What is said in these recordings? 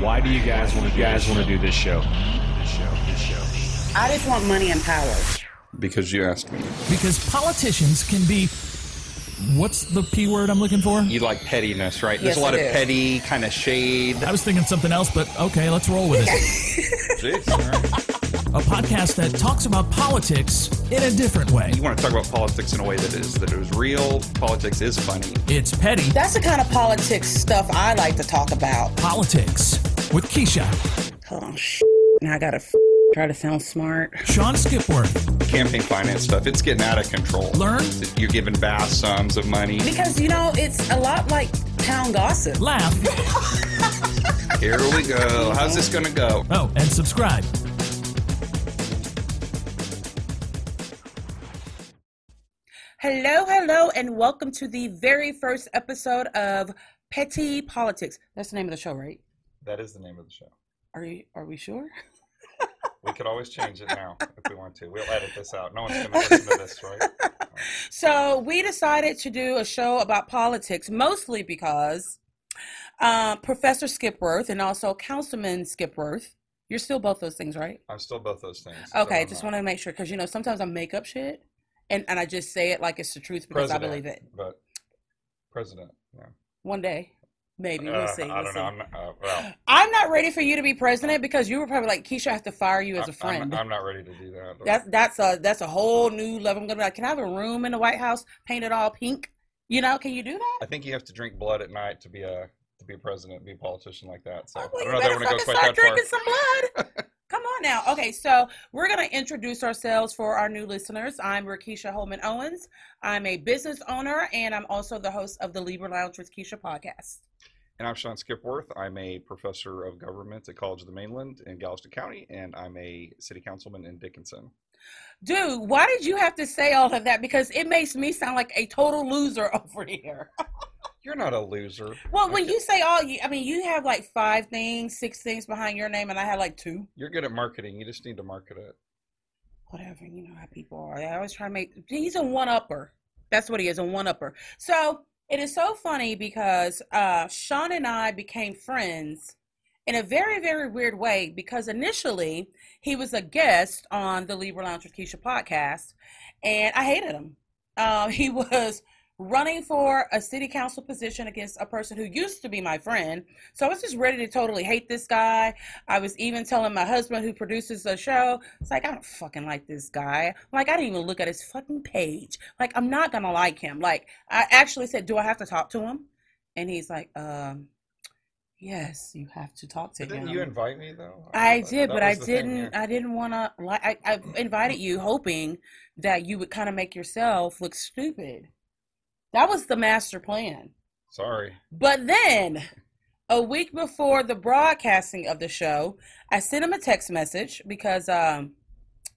Why do you guys want to guys want to do this show? This show, this show. I just want money and power. Because you asked me. Because politicians can be. What's the P word I'm looking for? You like pettiness, right? There's a lot I of do. petty kind of shade. I was thinking something else, but okay, let's roll with it. Jeez, all right. A podcast that talks about politics in a different way. You want to talk about politics in a way that is that it was real. Politics is funny. It's petty That's the kind of politics stuff I like to talk about. politics with Keisha, Oh sh- now I gotta f- try to sound smart. Sean Skipworth. Campaign finance stuff. It's getting out of control. Learn, You're giving vast sums of money. Because, you know, it's a lot like town gossip. laugh, Here we go. How's this gonna go? oh, and subscribe. Hello, hello, and welcome to the very first episode of Petty Politics. That's the name of the show, right? That is the name of the show. Are you? Are we sure? We could always change it now if we want to. We'll edit this out. No one's gonna listen to this, right? So we decided to do a show about politics, mostly because uh, Professor Skipworth and also Councilman Skipworth. You're still both those things, right? I'm still both those things. Okay, just want to make sure because you know sometimes I make up shit, and and I just say it like it's the truth because I believe it. But president, yeah. One day, maybe we'll Uh, see. I We'll don't see. know. I'm not, uh, well, I'm not ready for you to be president because you were probably like Keisha. I have to fire you as a friend. I'm, I'm not ready to do that. That's that's a that's a whole new level. I'm gonna be like, can I have a room in the White House painted all pink? You know, can you do that? I think you have to drink blood at night to be a to be a president, be a politician like that. So Oh, I don't know if that one fucking goes quite start that far. drinking some blood. Come on now. Okay, so we're gonna introduce ourselves for our new listeners. I'm Rakisha Holman Owens. I'm a business owner and I'm also the host of the Libra Lounge with Keisha podcast. And I'm Sean Skipworth. I'm a professor of government at College of the Mainland in Galveston County, and I'm a city councilman in Dickinson. Dude, why did you have to say all of that? Because it makes me sound like a total loser over here. You're not a loser. Well, when Okay. you say all, you, I mean, you have like five things, six things behind your name, and I had like two. You're good at marketing. You just need to market it. Whatever, you know how people are. I always try to make. He's a one upper. That's what he is, a one upper. So it is so funny because uh, Sean and I became friends in a very, very weird way because initially he was a guest on the Libra Lounge with Keisha podcast, and I hated him. Um, he was running for a city council position against a person who used to be my friend. So I was just ready to totally hate this guy. I was even telling my husband who produces the show, it's like, I don't fucking like this guy. Like, I didn't even look at his fucking page. Like, I'm not gonna like him. Like, I actually said, Do I have to talk to him? And he's like, um, yes, you have to talk to But didn't him. you invite me though? I thought did, but I was the thing didn't. I didn't want to. Like, I, I invited you, hoping that you would kind of make yourself look stupid. That was the master plan. Sorry. But then, a week before the broadcasting of the show, I sent him a text message because um,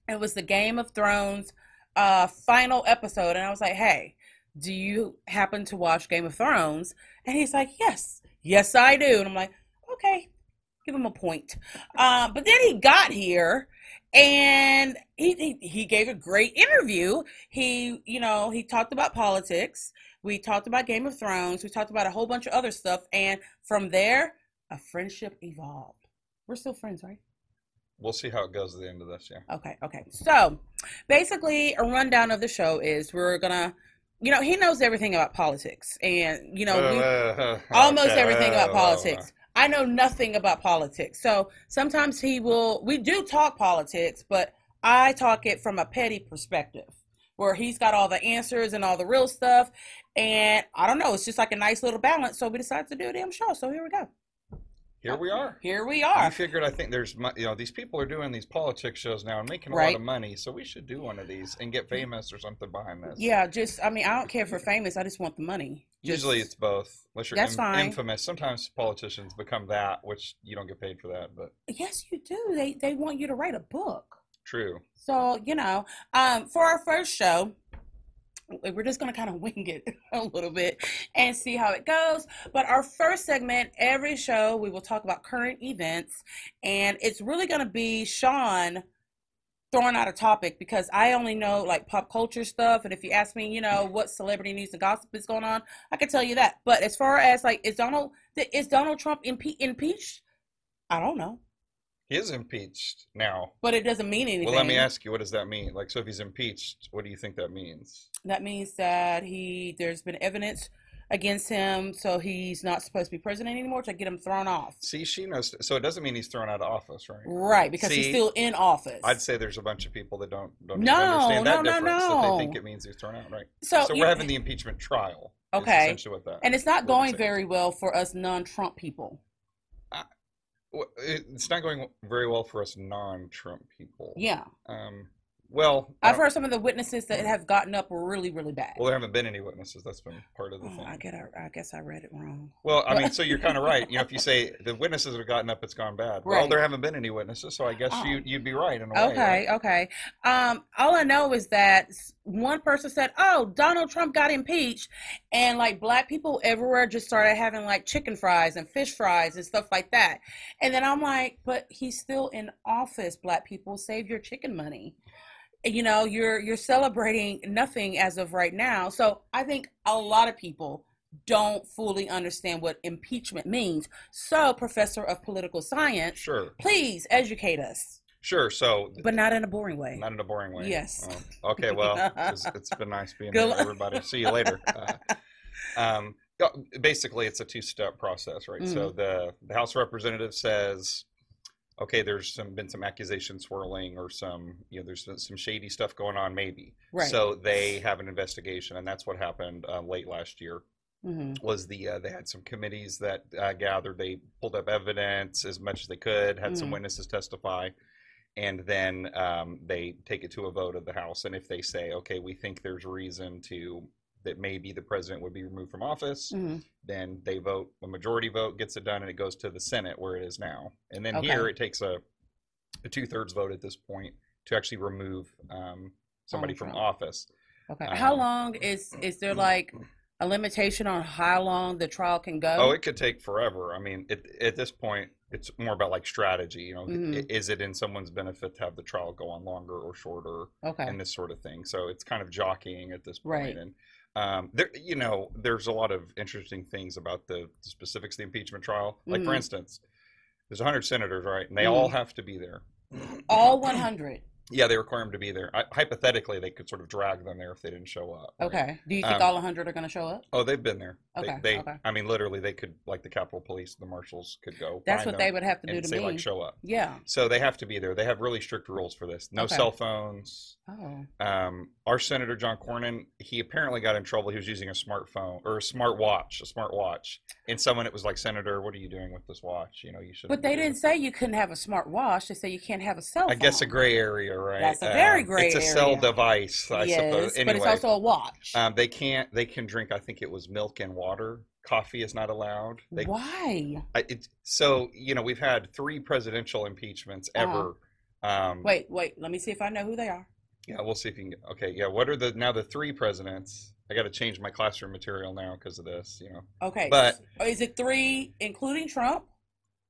it was the Game of Thrones uh, final episode, and I was like, "Hey, do you happen to watch Game of Thrones?" And he's like, "Yes, yes, I do." And I'm like, "Okay, give him a point." Uh, but then he got here. And he, he he gave a great interview. He, you know, he talked about politics. We talked about Game of Thrones. We talked about a whole bunch of other stuff. And from there, a friendship evolved. We're still friends, right? We'll see how it goes at the end of this. year. Okay, okay. So basically, a rundown of the show is we're gonna, you know, he knows everything about politics, and you know, we, almost Okay, everything about uh, politics. I know nothing about politics. So sometimes he will, we do talk politics, but I talk it from a petty perspective where he's got all the answers and all the real stuff. And I don't know, it's just like a nice little balance. So we decided to do a damn show. So here we go. Here we are. Here we are. I figured I think there's you know these people are doing these politics shows now and making a lot of money, so we should do one of these and get famous or something behind this. Yeah, just, I mean, I don't care for famous. I just want the money. Usually it's both. Unless you're That's in- fine. infamous. Sometimes politicians become that, which you don't get paid for that, but Yes, you do. They, they want you to write a book. true. So, you know, um, for our first show, we're just going to kind of wing it a little bit and see how it goes. But our first segment, every show, we will talk about current events. And it's really going to be Sean throwing out a topic because I only know like pop culture stuff. And if you ask me, you know, what celebrity news and gossip is going on, I can tell you that. But as far as like, is Donald, is Donald Trump impe- impeached? I don't know, He is impeached now. but it doesn't mean anything. Well, let me ask you, what does that mean? Like, so if he's impeached, what do you think that means? That means that he there's been evidence against him, so he's not supposed to be president anymore to get him thrown off. See, she knows. So it doesn't mean he's thrown out of office, right? Right, because he's still in office. I'd say there's a bunch of people that don't don't No, understand that no, no, difference. That no. they think it means he's thrown out, right? so, So we're having the impeachment trial. Okay. essentially what that. and it's not going very well for us non-Trump people. It- It's not going very well for us non-Trump people. Yeah, Um. Well, I I've heard some of the witnesses that have gotten up were really, really bad. Well, there haven't been any witnesses. That's been part of the Oh, thing. I get. I guess I read it wrong. Well, I mean, so you're kind of right. You know, if you say the witnesses have gotten up, it's gone bad. Well, there haven't been any witnesses, so I guess Oh. you you'd be right in a way. Okay, right? okay. Um, all I know is that one person said, "Oh, Donald Trump got impeached," and like black people everywhere just started having like chicken fries and fish fries and stuff like that. And then I'm like, "But he's still in office. Black people, save your chicken money." You know, you're you're celebrating nothing as of right now. So I think a lot of people don't fully understand what impeachment means. So, professor of political science, Sure, please educate us sure. So, but not in a boring way. not in a boring way. Yes. Oh, okay. Well, it's, it's been nice being Good here, everybody. See you later. Uh, um, basically, it's a two-step process, right? Mm. So the the House representative says, okay, there's some been some accusation swirling or some you know there's been some shady stuff going on, maybe. Right. So they have an investigation, and that's what happened uh, late last year. hmm was the uh, they had some committees that uh, gathered they pulled up evidence as much as they could had some Mhm. witnesses testify and then um, they take it to a vote of the house and if they say okay we think there's reason to that maybe the president would be removed from office hmm then they vote a majority vote gets it done and it goes to the senate where it is now and then Okay. here it takes a, a two-thirds vote at this point to actually remove um, somebody from office Okay. How Um, long is is there like a limitation on how long the trial can go? Oh, it could take forever. I mean, it, at this point, it's more about like strategy. You know, Mhm. Is it in someone's benefit to have the trial go on longer or shorter, okay. and this sort of thing. So it's kind of jockeying at this point. Right. And um, there, you know, there's a lot of interesting things about the, the specifics of the impeachment trial. Like for Mhm. instance, there's 100 senators, right, and they Mhm. all have to be there. All 100. Yeah, they require them to be there. I, hypothetically, they could sort of drag them there if they didn't show up. right? Okay. Do you think Um, all 100 are going to show up? Oh, they've been there. Okay, They, they okay. I mean, literally, they could like the Capitol Police, the marshals could go. That's what they would have to do and to say me. like show up. yeah. So they have to be there. They have really strict rules for this. No Okay. cell phones. Oh. Um, our senator John Cornyn, he apparently got in trouble. He was using a smartphone or a smart watch, a smart watch, and someone it was like, Senator, what are you doing with this watch? You know, you should. But they didn't say you couldn't have a smart watch. They say you can't have a cell phone. I guess a gray area, right? That's a very Um, gray It's a cell device, I yes, suppose. Anyway, but it's also a watch. um, they can't. They can drink. I think it was milk and water. Coffee is not allowed. They, Why? I, it, so you know, we've had three presidential impeachments ever. Um, Uh-huh. Wait, wait. Let me see if I know who they are. Yeah, we'll see if you can. Get, okay, yeah. What are the now the three presidents? I got to change my classroom material now because of this. You know, Okay. But- is it three, including Trump?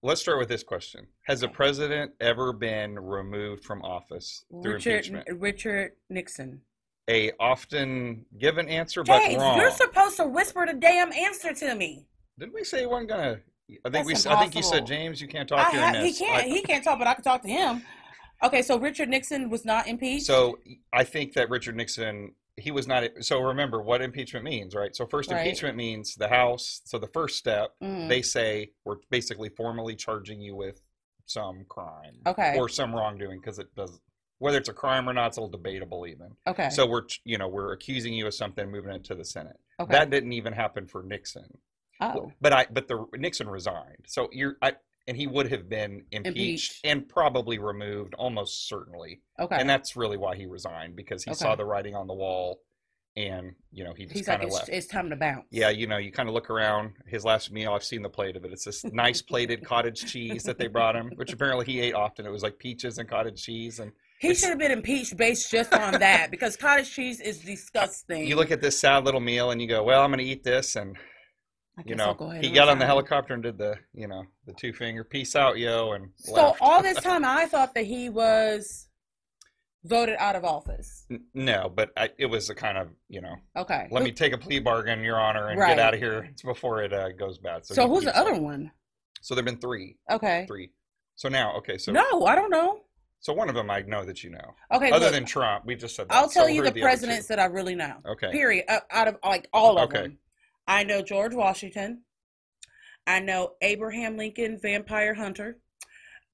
let's start with this question: Has a president ever been removed from office through Richard impeachment? Richard Nixon. A often given answer, but James, wrong. you're supposed to whisper the damn answer to me. Didn't we say he weren't gonna? I think That's we. I think you said. James, you can't I talk during ha- he can't. I- he can't talk, but I can talk to him. Okay, so Richard Nixon was not impeached. So I think that Richard Nixon, he was not. So remember what impeachment means, right? So first Right. impeachment means the House. So the first step, Mhm. they say we're basically formally charging you with some crime okay. or some wrongdoing because it does. Whether it's a crime or not, it's a little debatable even. okay. So we're you know we're accusing you of something, moving it to the Senate. okay. That didn't even happen for Nixon. oh. But I but the Nixon resigned. So you're I and he would have been impeached, Impeached. and probably removed almost certainly. Okay. And that's really why he resigned because he Okay. saw the writing on the wall and you know he just kind of it's, left. it's time to bounce. yeah, you know, you kind of look around his last meal. I've seen the plate of it. It's this nice plated cottage cheese that they brought him, which apparently he ate often. It was like peaches and cottage cheese. And He should have been impeached based just on that because cottage cheese is disgusting. you look at this sad little meal and you go, "Well, I'm going to eat this." And you know, go he got on the helicopter and did the, you know, the two finger peace out, yo, and So left. all this time, I thought that he was voted out of office. N- No, but I, it was a kind of, you know, Okay. let Who- me take a plea bargain, Your Honor, and Right. get out of here before it uh, goes bad. So he who's the other it. one? So there've been three, Okay. three. So now, okay, so no, I don't know. So one of them I know that you know. Okay, Other look, than Trump, we just said that. I'll So tell you who are the presidents that I really know. Okay. Period. Uh, out of like all of Okay. them, I know George Washington. I know Abraham Lincoln, Vampire Hunter.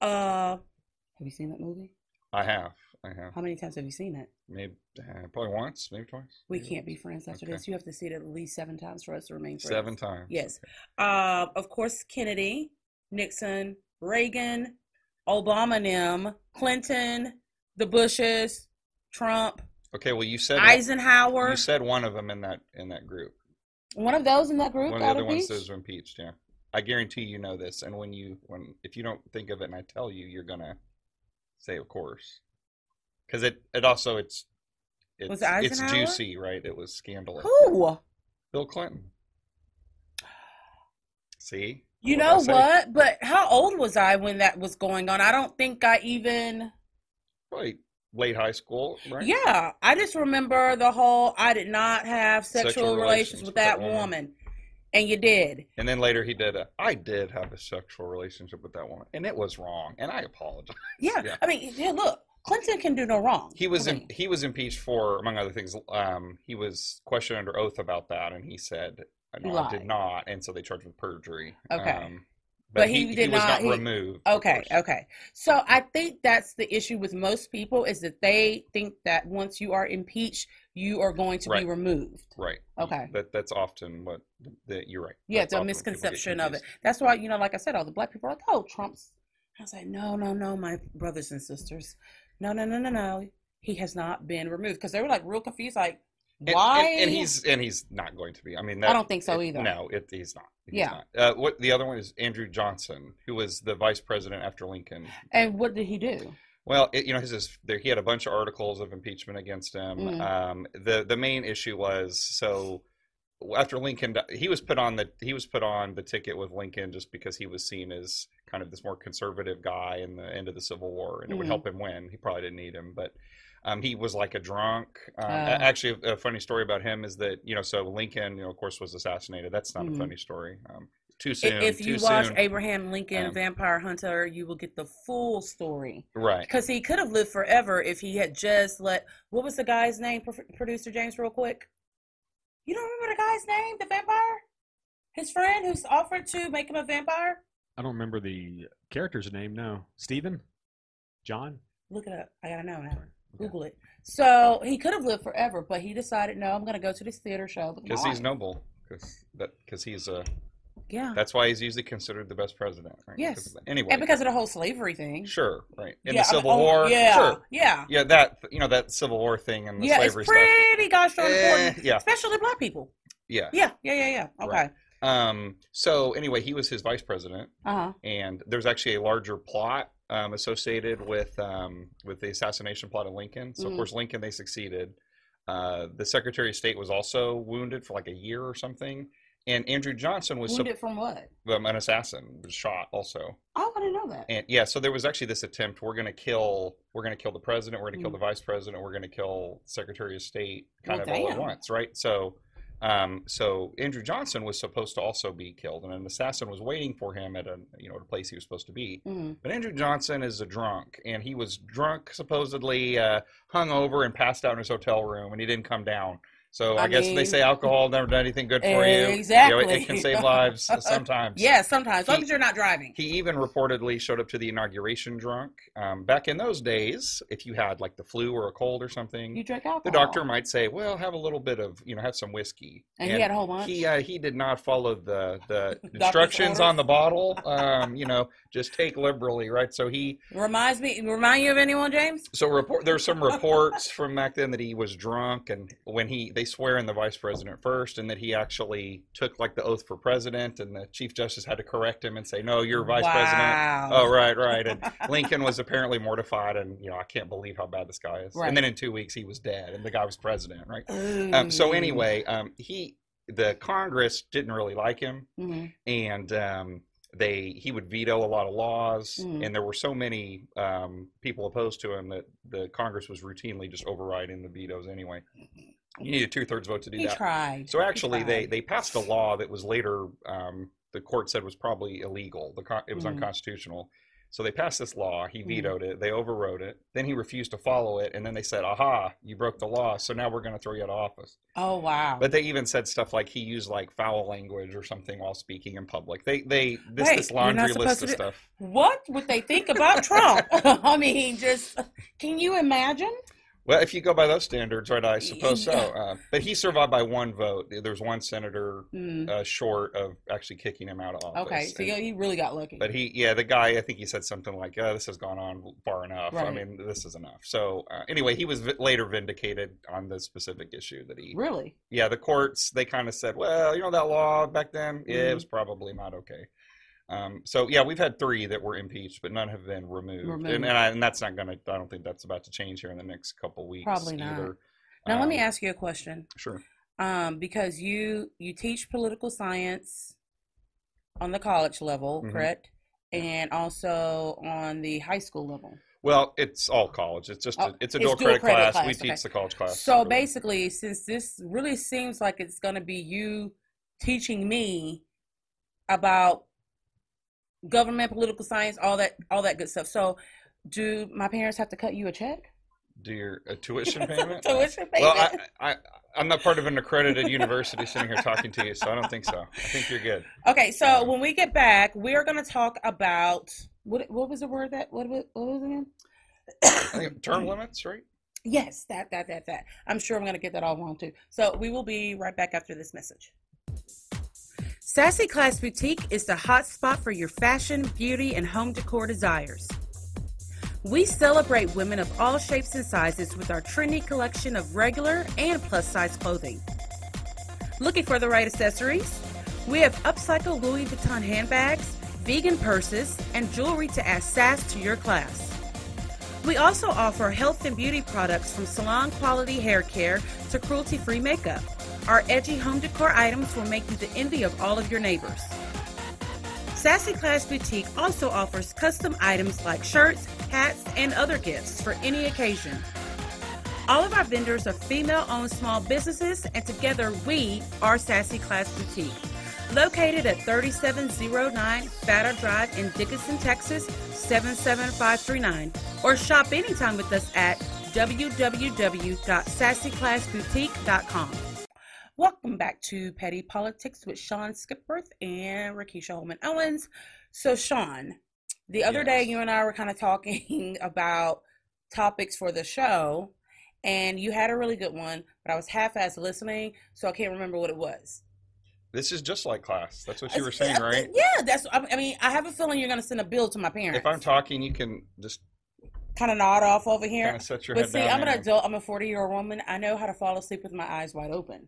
Uh, have you seen that movie? I have. I have. How many times have you seen it? Maybe uh, probably once, maybe twice. We maybe can't be friends after Okay. this. You have to see it at least seven times for us to remain friends. Seven times. Yes. Uh, of course, Kennedy, Nixon, Reagan, Obama, Nim, Clinton, the Bushes, Trump, Okay. Well, you said Eisenhower. you said one of them in that in that group. One of those in that group One of the other ones impeached? that was impeached. Yeah. I guarantee you know this, and when you when if you don't think of it, and I tell you, you're gonna say, of course, because it it also it's it's it it's juicy, right? It was scandalous. Who? Bill Clinton. See. You know what? But how old was I when that was going on? I don't think I even. Probably late high school, right? Yeah, I just remember the whole I did not have sexual, Sexual relations relations with that that woman. woman. And you did. And then later he did a. I did have a sexual relationship with that woman, and it was wrong, and I apologize. Yeah. Yeah. I mean, yeah, look, Clinton can do no wrong. He was in, he was impeached for, among other things. Um, he was questioned under oath about that, and he said, "No, lied. did not," and so they charged with perjury. Okay. Um, But but, he he, did was not- not, he- removed. Okay, okay. So I think that's the issue with most people is that they think that once you are impeached, you are going to be removed. Right. Okay. That that's often what. That you're right. Yeah, That's it's a often when people get misconception of it. That's why, you know, like I said, all the black people are like, oh, Trump's. I was like, no, no, no, my brothers and sisters. No, no, no, no, no. He has not been removed because they were like real confused, like, And- why? And, and he's and he's not going to be. I mean, I don't think so it- either. No, it, he's not. He's Yeah. Not. Uh, what the other one is Andrew Johnson, who was the vice president after Lincoln. and what did he do? Well, it, you know, his, his there, he had a bunch of articles of impeachment against him. Mhm. Um, the the main issue was so after Lincoln, he was put on the he was put on the ticket with Lincoln just because he was seen as kind of this more conservative guy in the end of the Civil War, and it would Mhm. help him win. He probably didn't need him, but. Um, he was like a drunk. Um, a- Oh. Actually, a funny story about him is that you know, so Lincoln, you know, of course, was assassinated. That's not Mhm. a funny story. Um, too soon. if you watch soon. Abraham Lincoln, Um, Vampire Hunter, you will get the full story. right? Because he could have lived forever if he had just let. What was the guy's name, Pro- producer James, real quick? You don't remember the guy's name, the vampire? His friend who's offered to make him a vampire? I don't remember the character's name. No, Stephen, John. Look it up. I gotta know now. Okay. Google it. So he could have lived forever, but he decided, no, I'm gonna go to this theater show. Because he's noble. Because he's a Yeah. That's why he's usually considered the best president, right? Yes. Anyway, And because of the whole slavery thing. sure, right. In Yeah, the Civil oh, War, Yeah. sure. Yeah. Yeah, that you know that Civil War thing and the Yeah, it's slavery stuff. pretty gosh darn Eh, important. yeah. Especially black people. Yeah. Yeah, yeah, yeah, yeah. Okay. Right. Um. So anyway, he was his vice president, Uh huh. and there's actually a larger plot um, associated with um, with the assassination plot of Lincoln. So Mhm. of course, Lincoln they succeeded. Uh, the Secretary of State was also wounded for like a year or something, and Andrew Johnson was Wounded from what? um, an assassin was shot also. Oh, I didn't know that. And yeah, so there was actually this attempt. We're going to kill. We're going to kill the president. We're going to kill Mm. the vice president. We're going to kill Secretary of State, kind Well, of all at once, right? So, um, so Andrew Johnson was supposed to also be killed, and an assassin was waiting for him at a you know at a place he was supposed to be. Mhm. But Andrew Johnson is a drunk, and he was drunk, supposedly uh, hung over and passed out in his hotel room, and he didn't come down. So I, I guess they say alcohol never done anything good for you. You know, it, Exactly. it can save lives sometimes. Yeah, sometimes. As long as you're not driving. He even reportedly showed up to the inauguration drunk. Um, back in those days, if you had like the flu or a cold or something, You drink alcohol. the doctor might say, "Well, have a little bit of, you know, have some whiskey." And he had a whole bunch? He uh, he did not follow the the instructions on the bottle. Um, you know, just take liberally, right? So he Reminds me, remind you of anyone, James? so report. There's some reports from back then that he was drunk, and when he they swear in the vice president first, and that he actually took like the oath for president, and the chief justice had to correct him and say, "No, you're vice president." Oh, right, right. And Lincoln was apparently mortified, and you know, I can't believe how bad this guy is. Right. And then in two weeks, he was dead, and the guy was president, right? Um, so anyway, um, he the Congress didn't really like him, Mhm. and um, they he would veto a lot of laws, Mhm. and there were so many um, people opposed to him that the Congress was routinely just overriding the vetoes anyway. You need a two thirds vote to do He that. tried. So actually, they they passed a law that was later um, the court said was probably illegal. The con- it was Mhm. unconstitutional. So they passed this law. He Mhm. vetoed it. They overrode it. Then he refused to follow it. And then they said, aha, you broke the law. So now we're going to throw you out of office. Oh wow. But they even said stuff like he used like foul language or something while speaking in public. They, they, this, Wait, this laundry list of do- stuff. what would they think about Trump? I mean, just can you imagine? Well, if you go by those standards, right, I suppose so. Uh, but he survived by one vote. There's one senator Mm, uh, short of actually kicking him out of office. okay, so And- he really got lucky. But he, yeah, the guy, I think he said something like, "Oh, this has gone on far enough. I mean, this is enough." So uh, anyway, he was vi- later vindicated on the specific issue that he. really? Yeah, the courts they kind of said, "Well, you know that law back then, yeah, Mhm. it was probably not okay." Um, so yeah, we've had three that were impeached, but none have been removed, Removed. and and, I, and that's not gonna. I don't think that's about to change here in the next couple weeks. Probably not. either. Now let me Um, ask you a question. Sure. Um, because you you teach political science on the college level, Mhm. correct? And also on the high school level. Well, it's all college. It's just Oh, a, it's a it's dual credit, credit class. class, We okay. teach the college class. So basically, since this really seems like it's going to be you teaching me about government, political science, all that, all that good stuff. So, do my parents have to cut you a check? do your a tuition payment. Tuition payment. Well. I, I, I'm not part of an accredited university sitting here talking to you, so I don't think so. I think you're good. Okay, so Uh, when we get back, we are going to talk about what what was the word that what was what was it again? Term limits, right? Yes, that that that that. I'm sure I'm going to get that all wrong too. So we will be right back after this message. Sassy Class Boutique is the hot spot for your fashion, beauty, and home decor desires. We celebrate women of all shapes and sizes with our trendy collection of regular and plus size clothing. Looking for the right accessories? We have upcycled Louis Vuitton handbags, vegan purses, and jewelry to add sass to your class. We also offer health and beauty products from salon quality hair care to cruelty free makeup. Our edgy home decor items will make you the envy of all of your neighbors. Sassy Class Boutique also offers custom items like shirts, hats, and other gifts for any occasion. All of our vendors are female owned small businesses, and together we are Sassy Class Boutique. Located at 3709 Fatter Drive in Dickinson, Texas, 77539. Or shop anytime with us at www.sassyclassboutique.com. Welcome back to Petty Politics with Sean Skipworth and Rakisha Holman Owens. So, Sean, the other day you and I were kind of talking about topics for the show, and you had a really good one, but I was half-assed listening, so I can't remember what it was. This is just like class. That's what you were saying, right? Yeah, that's. I mean, I have a feeling you're going to send a bill to my parents. If I'm talking, you can just kind of nod off over here. kind of set your But see. I'm an adult. I'm a 40 year old woman. I know how to fall asleep with my eyes wide open.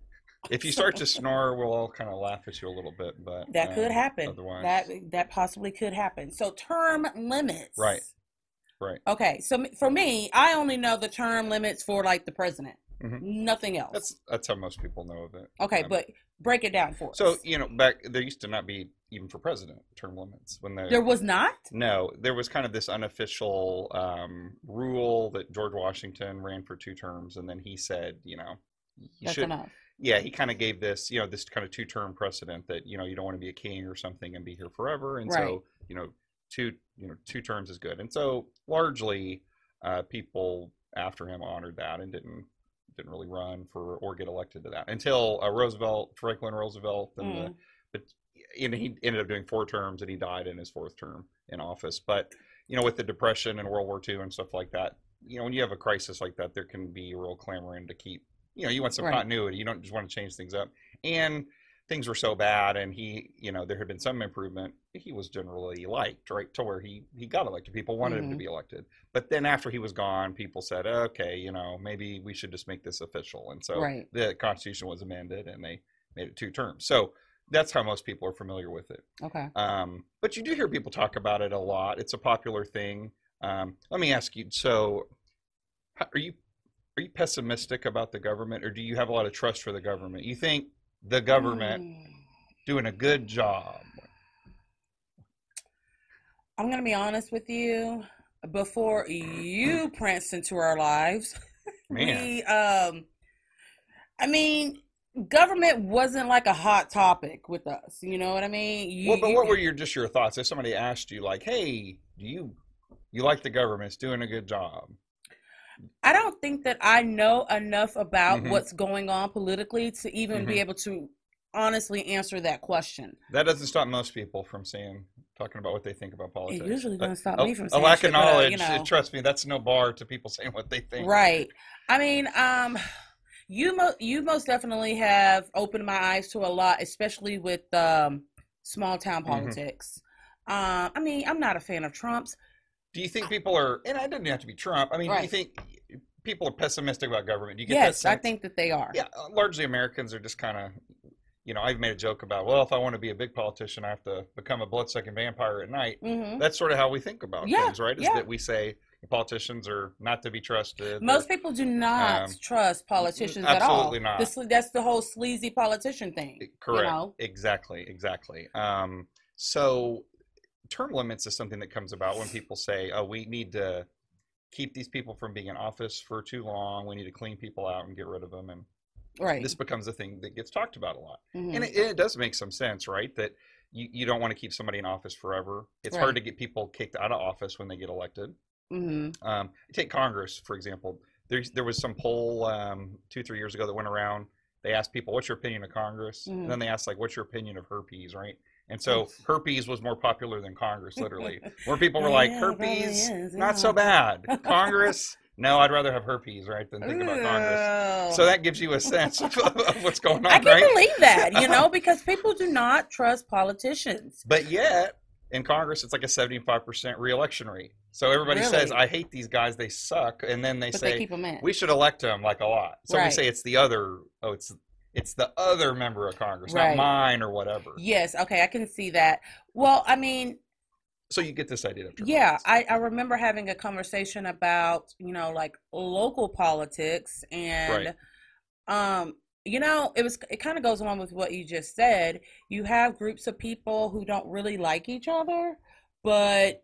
If you start to snore, we'll all kind of laugh at you a little bit, but That could um, happen. Otherwise, That that possibly could happen. So term limits. Right. Right. Okay. So for me, I only know the term limits for like the president. Mhm. Nothing else. that's that's how most people know of it. okay, Um, but break it down for us. so you know, back there used to not be even for president term limits when the there was not. No, there was kind of this unofficial um, rule that George Washington ran for two terms, and then he said, you know, you That's should. enough. Yeah, he kind of gave this, you know, this kind of two-term precedent that you know you don't want to be a king or something and be here forever, and Right. so you know, two you know two terms is good, and so largely uh, people after him honored that and didn't didn't really run for or get elected to that until uh, Roosevelt, Franklin Roosevelt, and the Mm. but you know, he ended up doing four terms and he died in his fourth term in office. But you know, with the depression and World War II and stuff like that, you know, when you have a crisis like that, there can be a real clamoring to keep. You know, you want some Right. continuity. You don't just want to change things up. And things were so bad, and he, you know, there had been some improvement. He was generally liked, right, to where he he got elected. People wanted him to Mhm. be elected. But then after he was gone, people said, okay, you know, maybe we should just make this official. And so Right. the Constitution was amended, and they made it two terms. So that's how most people are familiar with it. Okay. Um, but you do hear people talk about it a lot. It's a popular thing. Um, let me ask you: so, how- are you are you pessimistic about the government, or do you have a lot of trust for the government? You think the government Mm. doing a good job? I'm going to be honest with you. Before you pranced into our lives, Man, we, um, I mean, government wasn't like a hot topic with us. You know what I mean? You, well, but you- what were your just your thoughts if somebody asked you like, "Hey, do you you like the government? It's doing a good job." I don't think that I know enough about Mhm. what's going on politically to even be Mhm. able to honestly answer that question. That doesn't stop most people from saying talking about what they think about politics. It usually doesn't stop a, me from saying a lack of but, uh, knowledge. you know. Trust me, that's no bar to people saying what they think. Right. I mean, um, you mo- you most definitely have opened my eyes to a lot, especially with um, small town Mhm. politics. Um, I mean, I'm not a fan of Trump's. Do you think people are? And it doesn't have to be Trump. I mean, do you think people are pessimistic about government? Do you get Yes, I think that they are. Yeah, uh, largely Americans are just kind of, you know, I've made a joke about, well, if I want to be a big politician, I have to become a bloodsucking vampire at night. hmm That's sort of how we think about Yeah, things, right? Is yeah. that we say politicians are not to be trusted. Most they're- people do not Um, trust politicians at all. absolutely not. This, that's the whole sleazy politician thing. Correct. You know? Exactly. Exactly. Um, so, term limits is something that comes about when people say, "Oh, we need to keep these people from being in office for too long. We need to clean people out and get rid of them." And Right. this becomes a thing that gets talked about a lot. Mhm. And it, it does make some sense, right? That you, you don't want to keep somebody in office forever. It's hard to get people kicked out of office when they get elected. Mhm. Um, take Congress, for example. There's, there was some poll um, two, three years ago that went around. They asked people, what's your opinion of Congress? Mhm. And then they asked, like, what's your opinion of herpes, right? And so herpes was more popular than Congress, literally. Where people were like, Yeah, herpes, is, not so bad. Congress, no, I'd rather have herpes, right, than think about Congress. So that gives you a sense of, of what's going on, I can right? believe that, you know, because people do not trust politicians. But yet, in Congress, it's like a 75% reelection rate. So everybody says, I hate these guys, they suck. And then they But say, they keep them in. we should elect them like a lot. So we say it's the other, oh, it's it's the other member of Congress, Right. not mine or whatever. yes, okay, I can see that. Well, I mean, So you get this idea of yeah. I, I remember having a conversation about, you know, like local politics and um you know it was it kind of goes along with what you just said you have groups of people who don't really like each other but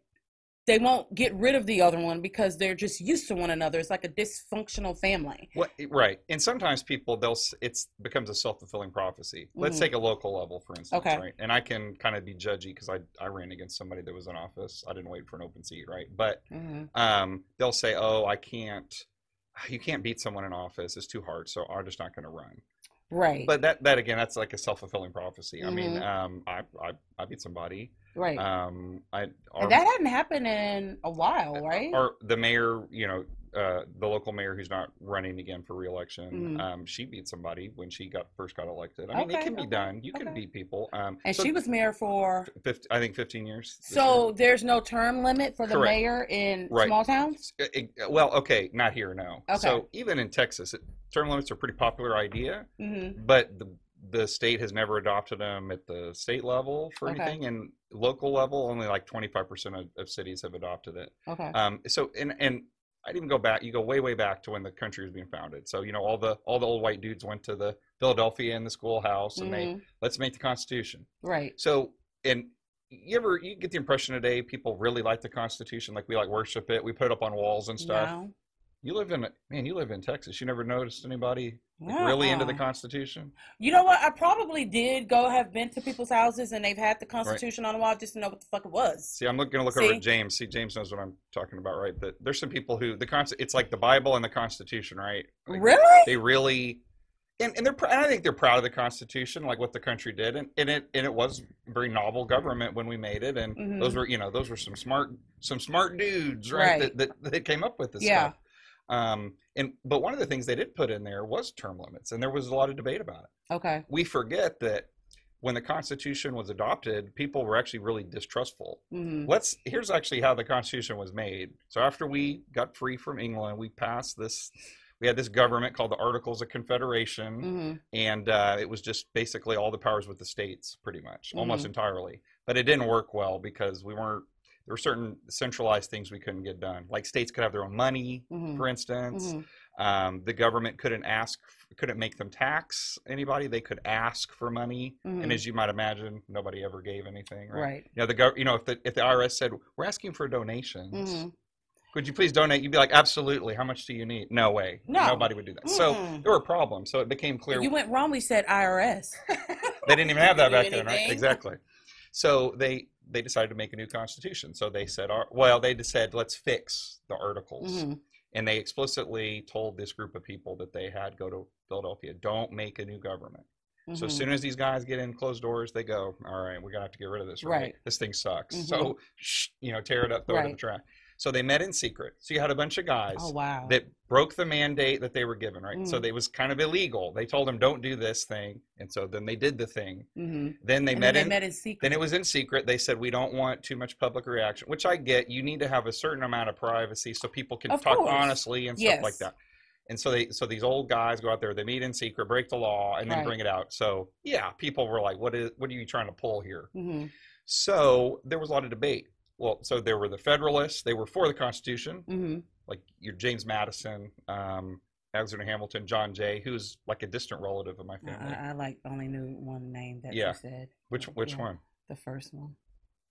they won't get rid of the other one because they're just used to one another it's like a dysfunctional family What, right. And sometimes people, they'll, it's becomes a self fulfilling prophecy. Let's Mhm. take a local level, for instance, Okay. right? And I can kind of be judgy because I, I ran against somebody that was in office. I didn't wait for an open seat, right? But Mhm. um, they'll say, "Oh, I can't. You can't beat someone in office. It's too hard. So I'm just not going to run." right But that, that again, that's like a self fulfilling prophecy. I mean, Mhm. um, I, I, I beat somebody. Right Um, I, our, that hadn't happened in a while right our the mayor, you know, uh, the local mayor who's not running again for reelection, Mhm. um, she beat somebody when she got first got elected. I mean, it Okay, can be done. You can beat people. Um, and so she was mayor for 50, I think 15 years. so year. there's no term limit for the Correct. mayor in Right. small towns Uh, it- well, okay, not here, no. Okay. So even in Texas, it, term limits are a pretty popular idea. hmm but the the state has never adopted them at the state level for Okay. anything and local level only like 25% of, of cities have adopted it okay um so and and i'd even go back you go way way back to when the country was being founded so you know all the all the old white dudes went to the philadelphia in the schoolhouse and they Mhm. let's make the constitution right so and you ever you get the impression today people really like the constitution like we like worship it we put it up on walls and stuff No. You live in man you live in texas you never noticed anybody like, really into the constitution You know what? I probably did go have been to people's houses and they've had the Constitution on the wall just to know what the fuck it was. See, I'm going to look over at James. See, James knows what I'm talking about, right? That there's some people who the const- it's like the Bible and the Constitution, right? Like, Really? They really, and, and they're and I think they're proud of the Constitution, like what the country did, and, and it and it was very novel government when we made it, and Mhm. those were you know those were some smart some smart dudes, right? Right. That, that that came up with this Yeah. stuff. Um, and but one of the things they did put in there was term limits, and there was a lot of debate about it Okay. we forget that when the Constitution was adopted, people were actually really distrustful. hmm Let's here's actually how the Constitution was made. So after we got free from England, we passed this. We had this government called the Articles of Confederation, hmm and uh, it was just basically all the powers with the states, pretty much, almost Mhm. entirely. But it didn't work well because we weren't. There were certain centralized things we couldn't get done, like states could have their own money, hmm for instance. hmm Um, the government couldn't ask, couldn't make them tax anybody. They could ask for money, and Mhm. as you might imagine, nobody ever gave anything. Right. Right. You know, the gov- You know, if the if the IRS said we're asking for donations, hmm Could you please donate? You'd be like, absolutely. How much do you need? No way. No. Nobody would do that. So there were problems. So it became clear You went wrong. We said IRS. they didn't even have that back then, right? Exactly. So they they decided to make a new constitution. So they said, "All- well, they said, let's fix the articles. Mhm. And they explicitly told this group of people that they had go to Philadelphia, don't make a new government. So as Mhm. soon as these guys get in closed doors, they go, all right, we're gonna have to get rid of this, right? Right. This thing sucks. Mhm. So shh, you know, tear it up, throw it in the trash. So they met in secret. So you had a bunch of guys Oh wow. that broke the mandate that they were given, right? So Mhm. it was kind of illegal. They told them don't do this thing, and so then they did the thing. hmm Then they and met then in. met in secret. Then it was in secret. They said we don't want too much public reaction, which I get. You need to have a certain amount of privacy so people can Of talk course. honestly and stuff like that. And so they, so these old guys go out there, they meet in secret, break the law, and then Right. bring it out. So yeah, people were like, "What is? What are you trying to pull here?" hmm So there was a lot of debate. Well, so there were the Federalists. They were for the Constitution, hmm like your James Madison, um, Alexander Hamilton, John Jay, who's like a distant relative of my family. I, I like only knew one name that Yeah. you said. which which yeah, one? The first one.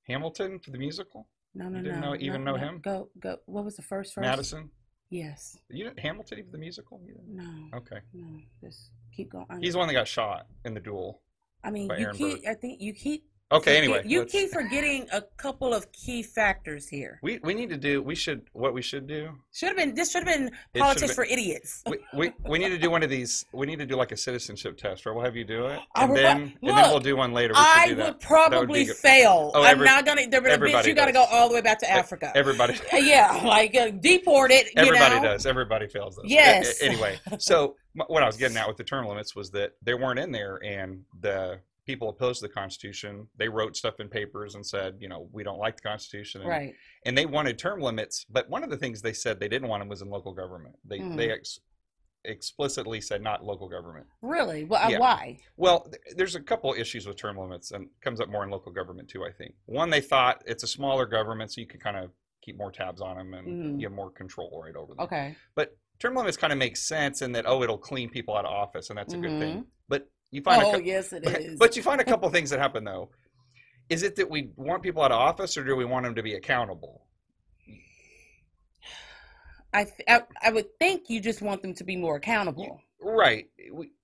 Hamilton for the musical? No, no, You didn't no. know- even no, know no. him? Go, go. What was the first? First. Madison? Yes. You didn't, Hamilton even the musical? No. Okay. No. Just keep going. He's the one that got shot in the duel. I mean, by you keep. I think you keep. Okay, anyway. you keep forgetting a couple of key factors here. we we need to do we should what we should do Should have been. This should have been politics for idiots. we, we we need to do one of these we need to do like a citizenship test right we'll have you do it and would- then and then we'll do one later we I do that would probably fail. Oh, I'm not gonna. There, bitch, everybody you got to go all the way back to Africa. everybody yeah, like uh, deport it. You everybody know? does everybody fails those A- a- Yes. anyway so what i was getting at with the term limits was that they weren't in there and the people opposed to the constitution they wrote stuff in papers and said you know we don't like the constitution and, Right. and they wanted term limits but one of the things they said they didn't want them was in local government they Mm. they ex- explicitly said not local government Really? Well, uh, Yeah. why? well th- there's a couple issues with term limits and comes up more in local government too i think one they thought it's a smaller government so you can kind of keep more tabs on them and Mhm. you have more control right over them Okay. but term limits kind of make sense in that oh it'll clean people out of office and that's a good thing Mhm. but you find a Oh, cou- yes, it is. but you find a couple things that happen though is it that we want people out of office or do we want them to be accountable I, th- I I would think you just want them to be more accountable. right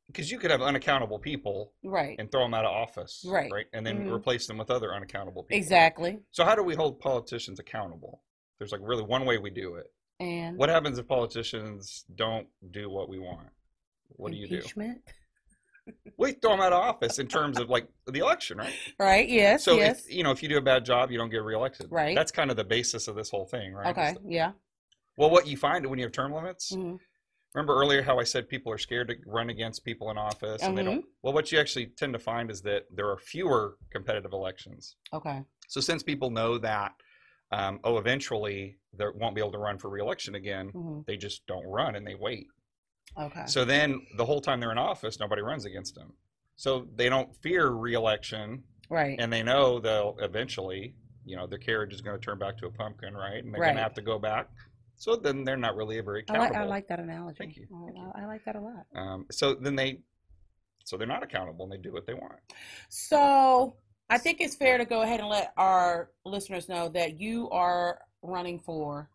because you could have unaccountable people Right. and throw them out of office Right. right and then Mhm. replace them with other unaccountable people Exactly. so how do we hold politicians accountable there's like really one way we do it And what happens if politicians don't do what we want what do you do impeachment. we throw them out of office in terms of like the election right Right. Yes. So yes. if you know if you do a bad job, you don't get reelected. Right. That's kind of the basis of this whole thing, right? okay. That- Yeah. Well, what you find when you have term limits. Mhm. Remember earlier how I said people are scared to run against people in office, and they don't. Mm-hmm. Well, what you actually tend to find is that there are fewer competitive elections. Okay. So since people know that, um, oh, eventually they won't be able to run for reelection again, hmm they just don't run and they wait. Okay. So then the whole time they're in office, nobody runs against them. So they don't fear reelection right. and they know they'll eventually, you know, their carriage is going to turn back to a pumpkin, right? And they're going to have to go back. So then they're not really very I like accountable. I like that analogy. Thank you. I- Thank you. I like that a lot. Um, so then they, so they're not accountable and they do what they want. So I think it's fair to go ahead and let our listeners know that you are running for.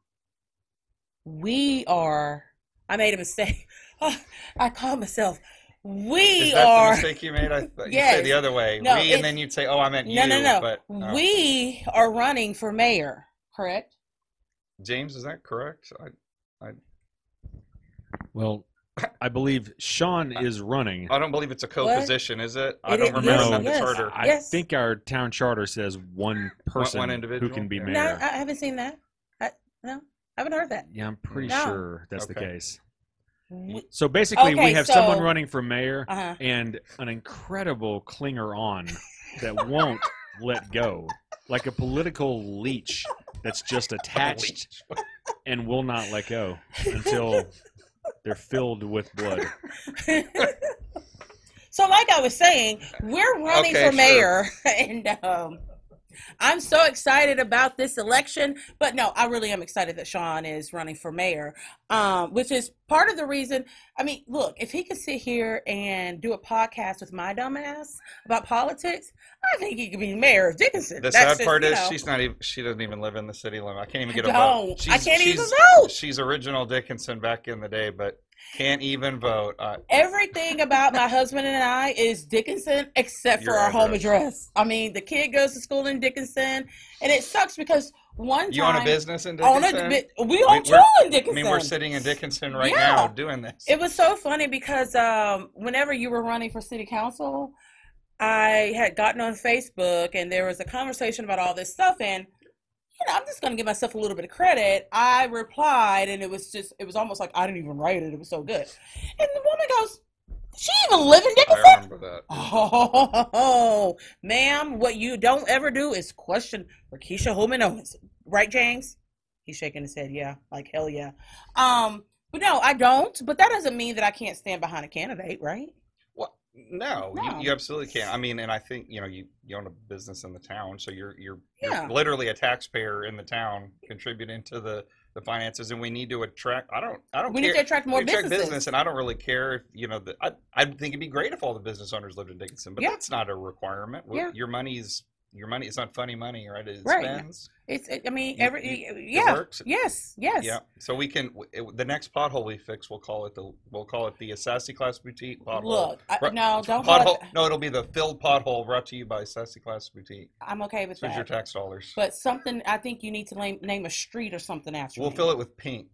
We are. I made a mistake. I called myself. We Is that are. the mistake you made? I thought you Yes. say the other way. No, we, and then you'd say, "Oh, I meant No, you." no, no. But uh, We are running for mayor. Correct. James, is that correct? I, I... Well, I believe Sean is running. I don't believe it's a co-position, is it? I It don't remember yes, the yes. charter. I Yes. think our town charter says one person who individual? can be Yeah. mayor. No, I haven't seen that. I, no, I haven't heard that. yeah, I'm pretty No. sure that's the case. We- So basically, we Okay, have someone running for mayor Uh-huh. and an incredible clinger on that won't let go, like a political leech that's just attached and will not let go until they're filled with blood. so, like I was saying, we're running Okay, for mayor, and um, I'm so excited about this election, but no, I really am excited that Sean is running for mayor, um, which is part of the reason. I mean, look, if he could sit here and do a podcast with my dumbass about politics, I think he could be mayor of Dickinson. The That's sad just, part is know, she's not even. She doesn't even live in the city limit. I can't even get a vote. I can't even vote. She's original Dickinson back in the day, but can't even vote. Uh, Everything about my husband and I is Dickinson except for our home address. I mean, the kid goes to school in Dickinson, and it sucks because one you time own a business in on Dickinson? a we own two in I mean, we're sitting in Dickinson right Yeah. now doing this. It was so funny because um, whenever you were running for city council, I had gotten on Facebook and there was a conversation about all this stuff. And, you know, I'm just going to give myself a little bit of credit. I replied and it was just, it was almost like I didn't even write it. It was so good. And the woman goes, She even live in I Dickinson? remember that. Oh, ma'am, what you don't ever do is question Rakisha Holman Owens. Right, James? He's shaking his head, yeah. Like, hell yeah. Um, but no, I don't. But that doesn't mean that I can't stand behind a candidate, right? No, No. You, you absolutely can't. I mean, and I think you know you, you own a business in the town, so you're you're, Yeah. you're literally a taxpayer in the town, contributing to the the finances, and we need to attract. I don't I don't We care. need to attract more attract business, and I don't really care if you know. The, I I think it'd be great if all the business owners lived in Dickinson, but Yeah. that's not a requirement. Yeah. Your money's your money. It's not funny money, right? It Right. spends. It's, I mean, every, you- It yeah. works. Yes, yes. Yeah. So we can it, the next pothole we fix. We'll call it the we'll call it the Sassy Class Boutique pothole. Look, I, no, don't Pothole. it. No, it'll be the filled pothole brought to you by Sassy Class Boutique. I'm okay with So it's your tax dollars. But something, I think you need to name, name a street or something after we'll me. fill it with pink.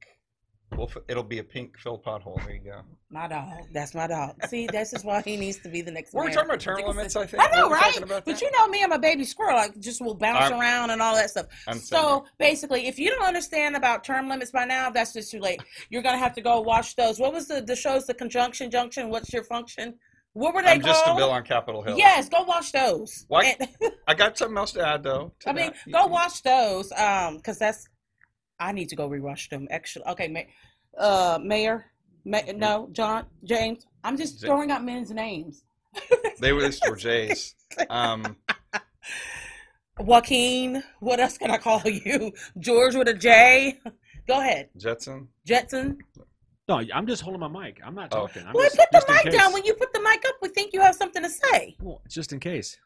We'll it'll be a pink filled pothole. There you go. My dog. That's my dog. See, this is why he needs to be the next We're mayor talking about term limits. I think. I know, We're right? But you know me, I'm a baby squirrel. I just will bounce I'm- around and all that stuff. I'm So basically, if you don't understand about term limits by now, that's just too late. You're gonna have to go watch those. What was the the shows? The conjunction junction. What's your function? What were they I'm just a bill on Capitol Hill. Yes, go watch those. Why- And- I got something else to add though. to I mean, that. Go watch those. Um, because that's I need to go rewatch them. Actually, okay, ma- uh, Mayor, Ma- no, John, James. I'm just Ja- throwing out men's names. They were were J's. Um, Joaquin. What else can I call you? George with a J. Go ahead, Jetson. Jetson. No, I'm just holding my mic. I'm not Oh. talking. I'm Well, just, put the mic down. When you put the mic up, we think you have something to say. Well, just in case.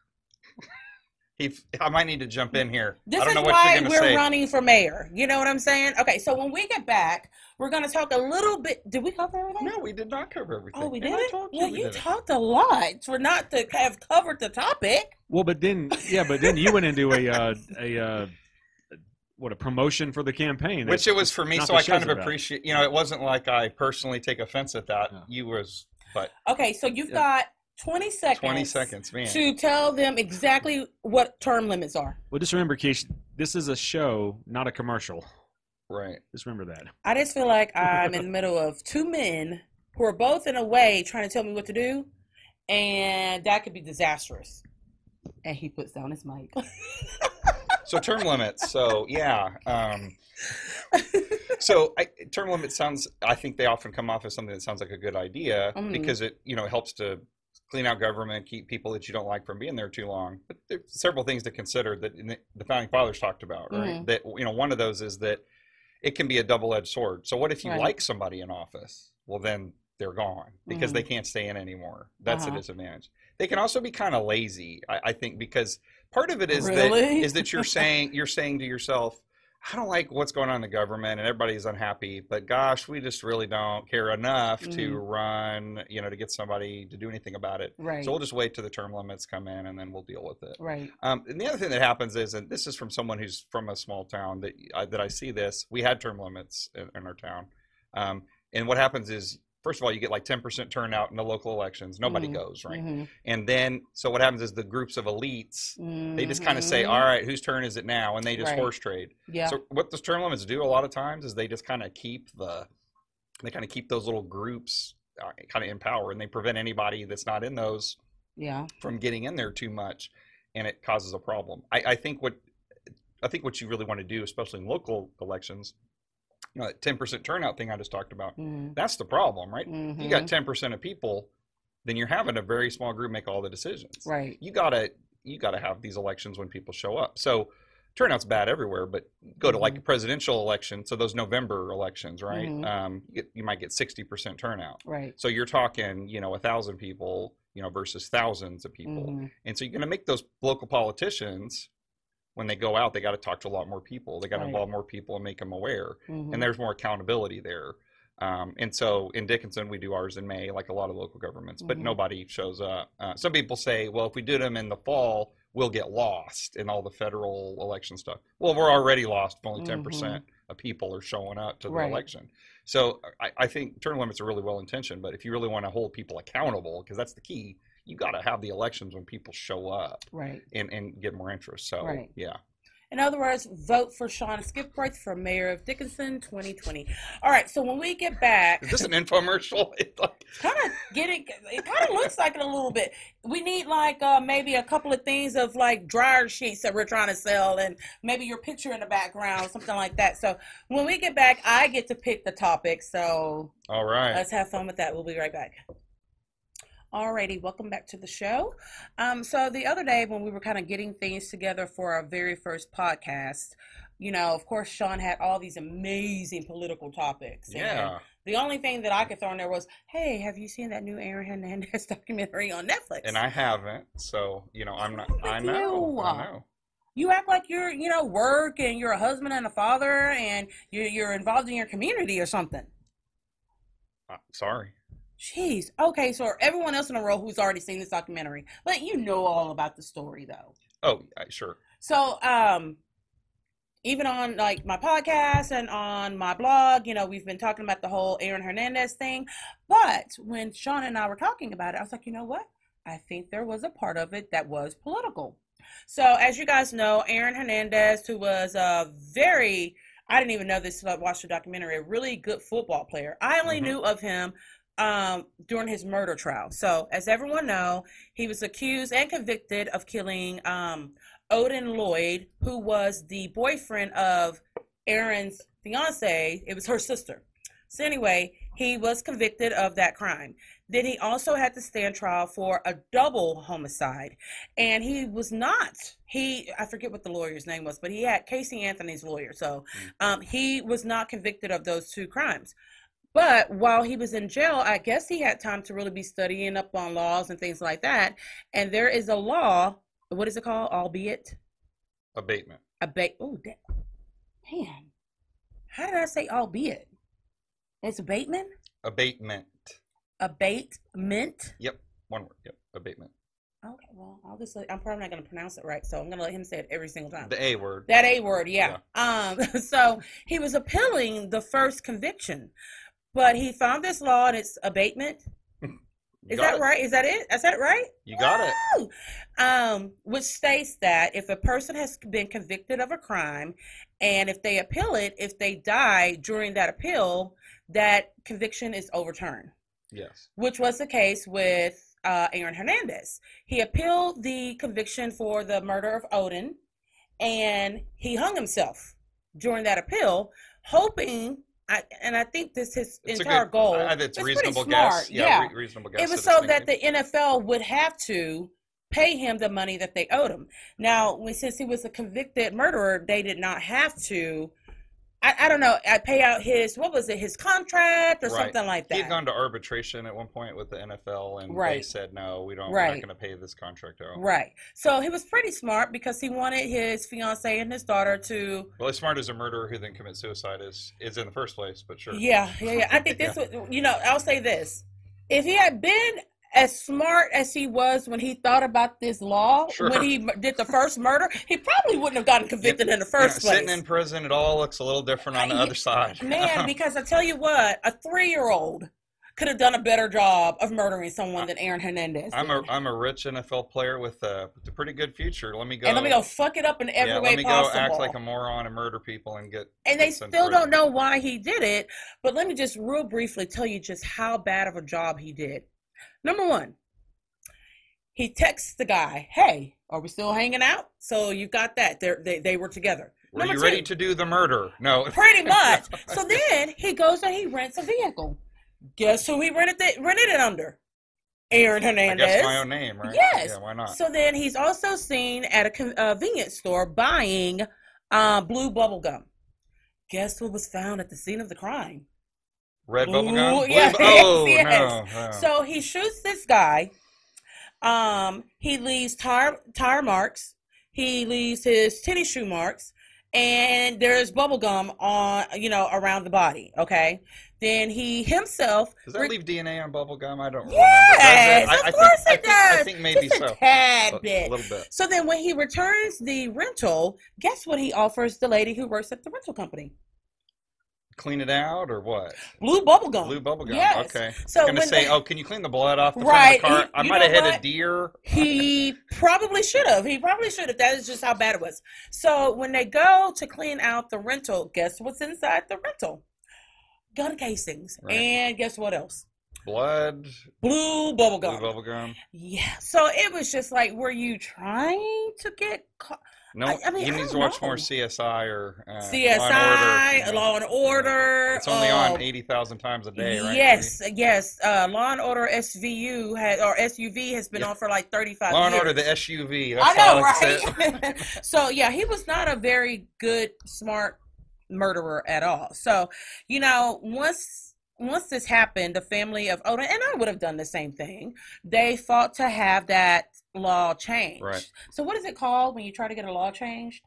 He, I might need to jump in here. This I don't is know what why you're we're say. running for mayor. You know what I'm saying? Okay, so when we get back, we're going to talk a little bit. Did we cover everything? No, we did not cover everything. Oh, we did I it? Well, we you did it. talked a lot for not to have covered the topic. Well, but then yeah, but then you went into a uh, a uh, what a promotion for the campaign. Which it was for me, so I kind of about. appreciate. You know, it wasn't like I personally take offense at that. Yeah. You was, but Okay, so you've Yeah. got 20 seconds. 20 seconds, man. To tell them exactly what term limits are. Well, just remember, Keish, this is a show, not a commercial. Right. Just remember that. I just feel like I'm in the middle of two men who are both in a way trying to tell me what to do, and that could be disastrous. And he puts down his mic. So term limits. So yeah. Um, so I, term limits sounds. I think they often come off as something that sounds like a good idea Mhm. because it you know helps to clean out government, keep people that you don't like from being there too long. But there's several things to consider that the, founding fathers talked about. Right. Mhm. That you know one of those is that it can be a double-edged sword. So what if you Right. like somebody in office? Well then they're gone because Mhm. they can't stay in anymore. That's Uh-huh. a disadvantage. They can also be kind of lazy, I, I think, because part of it is that Really? is that you're saying you're saying to yourself, I don't like what's going on in the government and everybody's unhappy, but gosh, we just really don't care enough to Mhm. run, you know, to get somebody to do anything about it. right. So we'll just wait till the term limits come in and then we'll deal with it. right. Um, and the other thing that happens is, and this is from someone who's from a small town that I, that I see this. We had term limits in, in our town, um, and what happens is, first of all, you get like ten percent turnout in the local elections. Nobody Mhm. goes right, Mhm. and then so what happens is the groups of elites they just kind of say, Mhm. "All right, whose turn is it now?" and they just Right. horse trade. Yeah. So what the term limits do a lot of times is they just kind of keep the they kind of keep those little groups uh, kind of in power, and they prevent anybody that's not in those yeah. from getting in there too much, and it causes a problem. I, I think what I think what you really want to do, especially in local elections, you know, that ten percent turnout thing I just talked about, Mhm. that's the problem, right? You Mhm. got ten percent of people, then you're having a very small group make all the decisions. Right. You gotta you got to have these elections when people show up. So turnout's bad everywhere, but go to like a presidential election, so those November elections, right? Mhm. Um, you, you might get sixty percent turnout. Right. So you're talking, you know, a thousand people, you know, versus thousands of people, Mhm. and so you're going to make those local politicians when they go out, they got to talk to a lot more people. They got to Right. involve more people and make them aware Mhm. and there's more accountability there. Um, and so in Dickinson, we do ours in May, like a lot of local governments, but Mhm. nobody shows up. Uh, some people say, well, if we did them in the fall, we'll get lost in all the federal election stuff. Well, we're already lost. if Only 10% of people are showing up to the Mm-hmm. Right. election. So I, I think term limits are really well intentioned, but if you really want to hold people accountable, because that's the key, you got to have the elections when people show up Right. and, and get more interest. So Right. yeah. In other words, vote for Sean Skipworth for mayor of Dickinson 2020. All right, so when we get back, Is this an infomercial? Like- kind of getting it kind of looks like it a little bit. We need like uh, maybe a couple of things of like dryer sheets that we're trying to sell, and maybe your picture in the background, something like that. So when we get back, I get to pick the topic. So all right. let's have fun with that. We'll be right back. Alrighty, welcome back to the show. Um, so the other day when we were kind of getting things together for our very first podcast, you know, of course, Sean had all these amazing political topics. yeah. the only thing that I could throw in there was, "Hey, have you seen that new Aaron Hernandez documentary on Netflix?" and I haven't. So you know, I'm not. I know. you? I know. you act like you're, you know, work and you're a husband and a father, and you're you're involved in your community or something. Uh, sorry. Jeez. Okay, so everyone else in the world who's already seen this documentary, but you know all about the story though. Oh, sure. So, um, even on like my podcast and on my blog, you know, we've been talking about the whole Aaron Hernandez thing. But when Sean and I were talking about it, I was like, you know what? I think there was a part of it that was political. So, as you guys know, Aaron Hernandez, who was a very, I didn't even know this until I watched the documentary, a really good football player. I only Mhm. knew of him um, during his murder trial. So, as everyone know, he was accused and convicted of killing um, Odin Lloyd, who was the boyfriend of Aaron's fiance. It was her sister. So anyway, he was convicted of that crime. Then he also had to stand trial for a double homicide, and he was not. He I forget what the lawyer's name was, but he had Casey Anthony's lawyer. So um, he was not convicted of those two crimes. But while he was in jail, I guess he had time to really be studying up on laws and things like that. And there is a law. What is it called? Albeit Abatement. abate. Oh, da- man, how did I say albeit? It's abatement. Abatement. Abatement. Yep. One word. Yep. Abatement. Okay, well, just. I'm probably not going to pronounce it right, so I'm going to let him say it every single time. The A word. That A word, yeah. Um, so he was appealing the first conviction, but he found this law and it's abatement. Is that it. right? Is that it? Is that right? You got it. Woo! Um, which states that if a person has been convicted of a crime and if they appeal it, if they die during that appeal, that conviction is overturned, Yes. which was the case with uh, Aaron Hernandez. He appealed the conviction for the murder of Odin and he hung himself during that appeal, hoping. I, and I think this his It's entire good, goal. I, it's it's reasonable guess. Yeah, Re- reasonable guess. it was so that the NFL would have to pay him the money that they owed him. Now, since he was a convicted murderer, they did not have to. I, I don't know. I pay out his what was it? His contract or Right. something like that. He had gone to arbitration at one point with the NFL, and they said no, we don't. Right. We're Right. not going to pay this contract out. Right. So he was pretty smart because he wanted his fiance and his daughter to. Well, as smart as a murderer who then commits suicide is is in the first place, but sure. Yeah, yeah, yeah. I think this was. You know, I'll say this: if he had been as smart as he was when he thought about this law Sure. when he did the first murder, he probably wouldn't have gotten convicted in the You know, first place. Sitting in prison, it all looks a little different on the I- other side. Man, because I tell you what, a three-year-old could have done a better job of murdering someone than Aaron Hernandez. I'm a. I'm a rich NFL player with a, with a pretty good future. Let me go. and let me go fuck it up in every yeah, way let me possible. go act like a moron and murder people and get. and they still don't know why he did it. But let me just real briefly tell you just how bad of a job he did. Number one, he texts the guy, "Hey, are we still hanging out?" So you got that. They're, they they were together. Were Number you two, ready to do the murder? No. Pretty much. So then he goes and he rents a vehicle. Guess who he rented it rented it under? Aaron Hernandez. That's my own name, right? Yes. Yeah, why not? So then he's also seen at a uh, convenience store buying uh, blue bubble gum. Guess what was found at the scene of the crime? Red bubble? Blue yes, oh, yes. no. no. So he shoots this guy. Um, he leaves tire tire marks. He leaves his tennis shoe marks, and there's bubble gum on you know around the body. Okay. Then he himself. Does that re- leave DNA on bubble gum? I don't Yes, remember. Does it? of course think, it I think, does. I think maybe Just so. a tad A- bit. A little bit. So then when he returns the rental, guess what he offers the lady who works at the rental company? Clean it out or what? Blue bubble gum. Blue bubble gum. Yes. Okay. So I'm gonna say, they- oh, can you clean the blood off the Right, front of the car? he- I might have hit a what? deer. He probably should have. He probably should have. That is just how bad it was. So when they go to clean out the rental, guess what's inside the rental? Gun casings. Right. And guess what else? Blood. Blue bubble gum. Blue bubble gum. Yeah. So it was just like, were you trying to get caught? No, I- I mean, he I needs to watch know. more CSI or uh, CSI, Law and Order. Law and Order. It's only on eighty thousand times a day, right? Yes, yes. Uh, Law and Order SVU had or SUV has been Yeah. on for like thirty five Law years. and Order, the SUV. That's I know, all like to say. right? so yeah, he was not a very good, smart murderer at all. So, you know, once once this happened, the family of Odin and I would have done the same thing. They fought to have that law changed. Right. So what is it called when you try to get a law changed?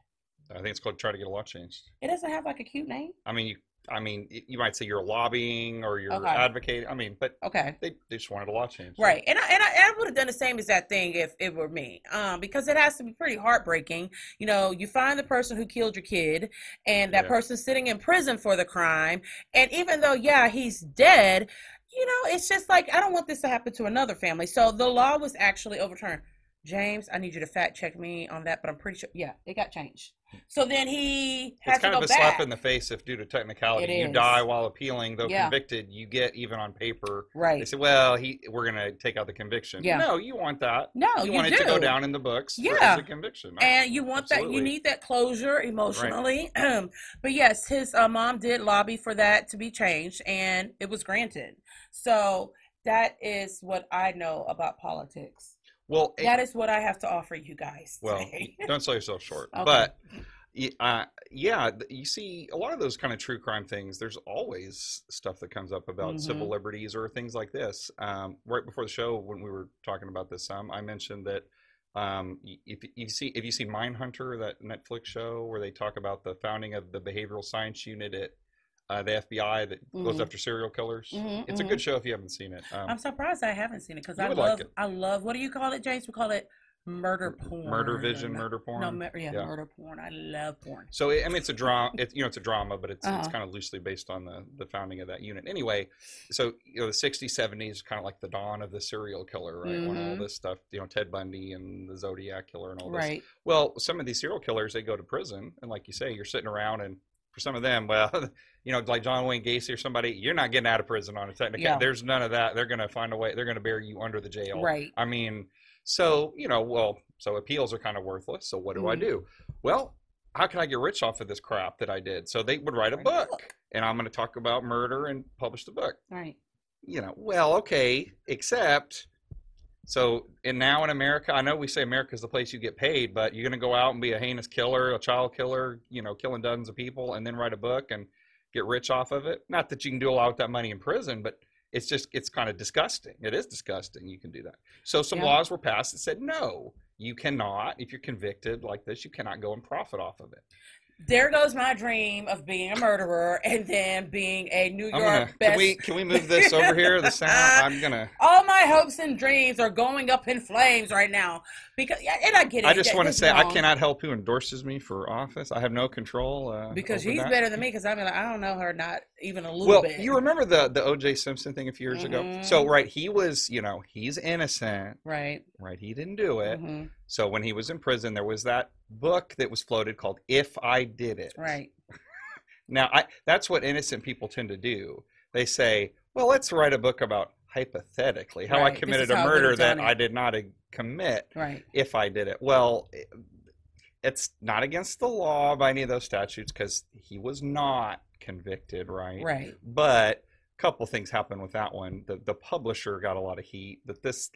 I think it's called try to get a law changed. It doesn't have like a cute name. I mean, you, I mean, you might say you're lobbying or you're Okay. advocating. I mean, but Okay. they, they just wanted a law change. Right, and I and I, I would have done the same as that thing if it were me, um, because it has to be pretty heartbreaking. You know, you find the person who killed your kid, and that Yeah. person's sitting in prison for the crime, and even though yeah he's dead, you know, it's just like I don't want this to happen to another family. So the law was actually overturned. James, I need you to fact check me on that, but I'm pretty sure yeah it got changed. So then he had It's to kind go of a back. slap in the face if, due to technicality, It you is. die while appealing. Though Yeah. convicted, you get even on paper. Right. They right? say, "Well, he, we're going to take out the conviction." Yeah. No, you want that. No, you, you, want it to go down in the books. for- Yeah. as a conviction. and you want that you Absolutely. need that closure emotionally but yes his uh, mom did lobby for that to be changed and it was granted so that is what i know about politics well, it- that is what i have to offer you guys well, don't sell yourself short. Okay. But uh, yeah, you see a lot of those kind of true crime things. There's always stuff that comes up about civil Mhm. liberties or things like this. Um, right before the show, when we were talking about this, um, I mentioned that um, y- if you see if you see Mindhunter, that Netflix show where they talk about the founding of the behavioral science unit at uh, the FBI that goes Mhm. after serial killers. Mhm, It's a mhm. good show if you haven't seen it. Um, i'm surprised i haven't seen it because i like love it. i love what do you call it james we call it murder porn murder vision, murder porn. no yeah, Yeah. murder porn i love porn So I mean, it's a drama. It's you know, it's a drama, but it's it's Uh-huh. kind of loosely based on the the founding of that unit. Anyway, so you know, the '60s, '70s, kind of like the dawn of the serial killer, right? When all Mhm. this stuff, you know, Ted Bundy and the Zodiac killer and all this. right Well, some of these serial killers, they go to prison, and like you say, you're sitting around, and for some of them, well, you know, like John Wayne Gacy or somebody, you're not getting out of prison on a technical. Yeah. There's none of that. They're going to find a way. They're going to bury you under the jail. right I mean, so you know, well, so appeals are kind of worthless. So what do I Mhm. do? Well, how can I get rich off of this crap that I did? So they would write a Write a book, book. and I'm going to talk about murder and publish the book. right You know, well, okay, except. So, and now in America, I know we say America is the place you get paid, but you're going to go out and be a heinous killer, a child killer, you know, killing dozens of people, and then write a book and get rich off of it. Not that you can do a lot with that money in prison, but it's just it's kind of disgusting. It is disgusting. You can do that. So some Yeah. laws were passed that said no, you cannot. If you're convicted like this, you cannot go and profit off of it. There goes my dream of being a murderer and then being a New York gonna, best. can we can we move this over here? The sound. I'm gonna. All my hopes and dreams are going up in flames right now because, yeah, and I get it. I just want to say I cannot help who endorses me for office. I have no control. Uh, because she's that. better than me because I mean like, I don't know her not even a little Well, bit. you remember the the O.J. Simpson thing a few years ago? Mhm. So right, he was you know he's innocent. right? Right, he didn't do it. Mhm. So when he was in prison, there was that book that was floated called "If I Did It." Right. Now, I, that's what innocent people tend to do. They say, "Well, let's write a book about hypothetically how Right, I committed a murder that it." I did not uh, commit Right. if I did it." Well, it's not against the law by any of those statutes because he was not convicted, right? Right. But a couple things happened with that one. The the publisher got a lot of heat that this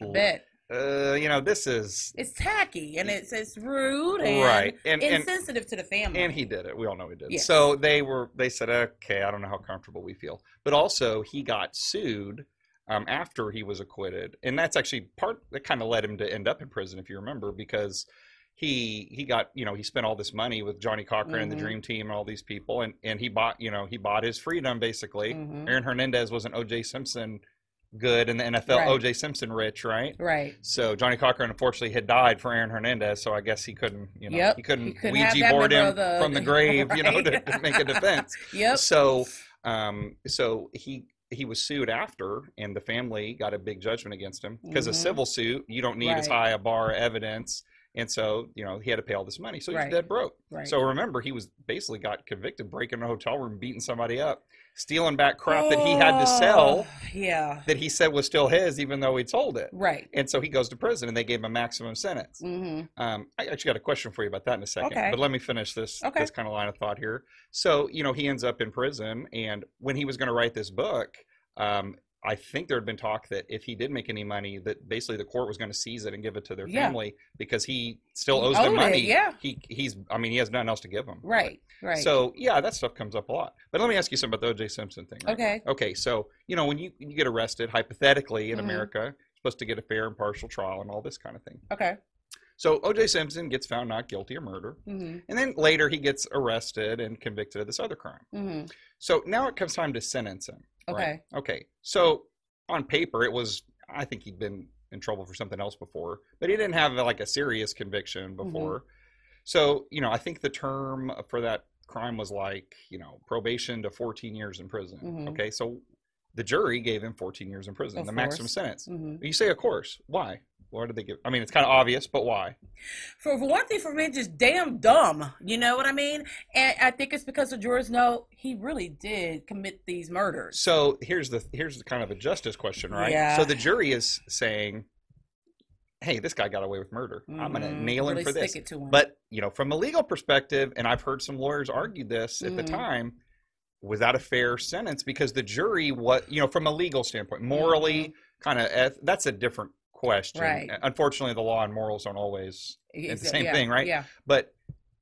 uh you know this is it's tacky and it's it's rude and right and and insensitive to the family. and he did it. We all know he did. So they were they said, okay, I don't know how comfortable we feel, but also he got sued um, after he was acquitted, and that's actually part that kind of led him to end up in prison, if you remember, because he he got you know he spent all this money with Johnnie Cochran and the Mhm. Dream Team and all these people, and and he bought you know he bought his freedom basically. Mhm. Aaron Hernandez was an O.J. Simpson good in the NFL, Right. O.J. Simpson rich, right? right. So Johnnie Cochran unfortunately had died for Aaron Hernandez, so I guess he couldn't, you know, Yep, he couldn't, he couldn't Ouija board him the- from the grave, you know, to, to make a defense. Yep. So, um, so he he was sued after, and the family got a big judgment against him because a Mhm. civil suit you don't need as high a bar of evidence, and so you know he had to pay all this money, so he's Right. dead broke. Right. So remember, he was basically got convicted breaking a hotel room, beating somebody up, stealing back crap that he had to sell Oh, Yeah. that he said was still his, even though he'd sold it. Right. And so he goes to prison, and they gave him a maximum sentence. hmm Um, I actually got a question for you about that in a second, Okay. but let me finish this Okay. this kind of line of thought here. So, you know, he ends up in prison, and when he was going to write this book, um, I think there had been talk that if he did make any money, that basically the court was going to seize it and give it to their Yeah. family because he still owes them owed it, money. yeah. he he's I mean he has nothing else to give them. Right. Right. So yeah, that stuff comes up a lot. But let me ask you something about the O.J. Simpson thing. right? okay. Okay, so you know when you you get arrested, hypothetically in Mhm. America, you're supposed to get a fair and partial trial and all this kind of thing. Okay. So O.J. Simpson gets found not guilty of murder, hmm and then later he gets arrested and convicted of this other crime. hmm So now it comes time to sentence him. right? Okay. Okay. So on paper, it was I think he'd been in trouble for something else before, but he didn't have like a serious conviction Mm-hmm. before. So you know, I think the term for that crime was like you know probation to 14 years in prison. Mhm. Okay, so the jury gave him 14 years in prison, Of the maximum course. sentence. hmm You say, of course. Why? Why did they give? I mean, it's kind of obvious, but why? For, for one thing, for me, just damn dumb. You know what I mean? And I think it's because the jurors know he really did commit these murders. So here's the here's the kind of a justice question, right? Yeah. So the jury is saying, "Hey, this guy got away with murder. I'm going to nail him Really for this." It to him. But you know, from a legal perspective, and I've heard some lawyers argue this at the Mhm. time, was that a fair sentence? Because the jury, what you know, from a legal standpoint, morally, kind of that's a different question. Mm-hmm. Right. Unfortunately, the law and morals don't always. It's- the same yeah, thing, right? Yeah. But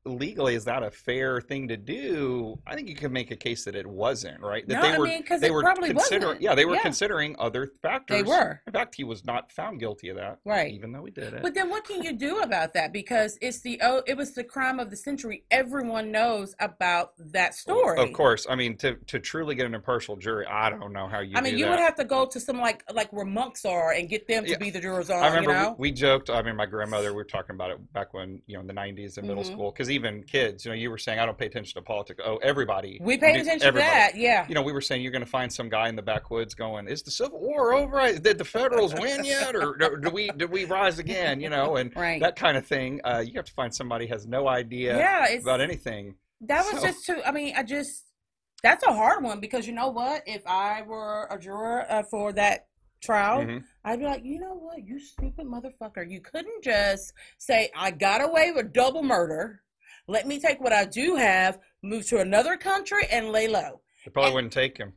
legally, is that a fair thing to do? I think you can make a case that it wasn't, right? That No, they I were they it were probably considering, yeah, they were Yeah. considering other factors. They were. In fact, he was not found guilty of that, Right. Even though he did it. But then what can you do about that? Because it's the oh, it was the crime of the century. Everyone knows about that story. Of course, I mean to to truly get an impartial jury, I don't know how you. I mean, you that. would have to go to some like like where monks are and get them to Yeah. be the jurors on. I remember you know? we, we joked. I mean, my grandmother. We were talking about it back when you know in the '90s in middle Mhm. school. Because even kids, you know, you were saying I don't pay attention to politics. Oh, everybody. we paid do- attention everybody. to that. Yeah. You know, we were saying you're going to find some guy in the backwoods going, "Is the Civil War over? Did the Federals win yet, or do do we did we rise again?" You know, and Right. that kind of thing. Uh, you have to find somebody has no idea yeah. About anything. that was So- just too. I mean, I just that's a hard one because you know what? If I were a juror uh, for that trial, Mhm. I'd be like, you know what, you stupid motherfucker. You couldn't just say, I got away with double murder. Let me take what I do have, move to another country, and lay low. They probably And- wouldn't take him.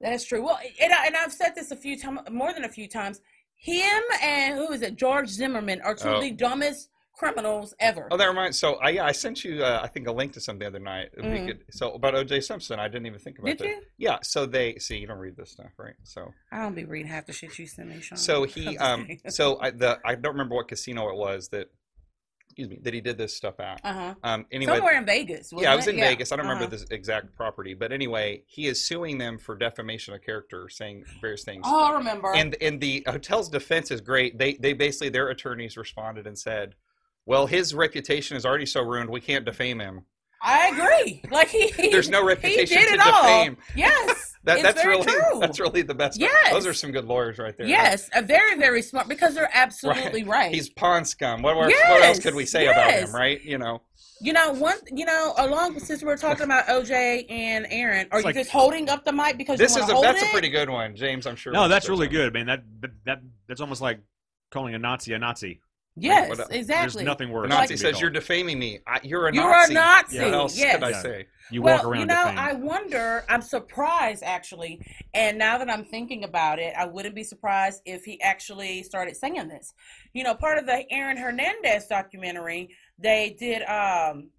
That's true. Well, and, I, and I've said this a few times, more than a few times. Him and who is it? George Zimmerman are two Oh. of the dumbest criminals ever. Oh, that reminds. So I I sent you uh, I think a link to something the other night. Mhm. could- so about O.J. Simpson, I didn't even think about Did that. you? Yeah. So they see you don't read this stuff, right? So I don't be reading half the shit you send me, Sean. so he um so I the I don't remember what casino it was that excuse me that he did this stuff at. uh-huh. Um. Anyway. Somewhere in Vegas. yeah, I was in it? Vegas. I don't Uh-huh. remember this exact property, but anyway, he is suing them for defamation of character, saying various things. Oh, I remember. and and the hotel's defense is great. They they basically their attorneys responded and said, "Well, his reputation is already so ruined, we can't defame him. I agree. Like he, he There's no he reputation did to it all. defame." Yes. That, that's very really true. that's really the best. part. Yes. those are some good lawyers right there. Yes, a very very smart because they're absolutely right. he's pawn scum. What, what, what else could we say about him, right? You know, You know, one. You know, along since we're talking about OJ and Aaron, are It's you like- just holding up the mic because this you is a, hold that's it? a pretty good one, James. I'm sure. No, that's really good. I mean, that, that that that's almost like calling a Nazi a Nazi. Yes, what- There's exactly. nothing A worse. Nazi than to be says you're defaming me. I, you're a Nazi. You're Nazi. a Nazi. What else yes. could I Yeah. say? You well, walk around you know, defamed. I wonder. I'm surprised actually, and now that I'm thinking about it, I wouldn't be surprised if he actually started saying this. You know, part of the Aaron Hernandez documentary, they did um,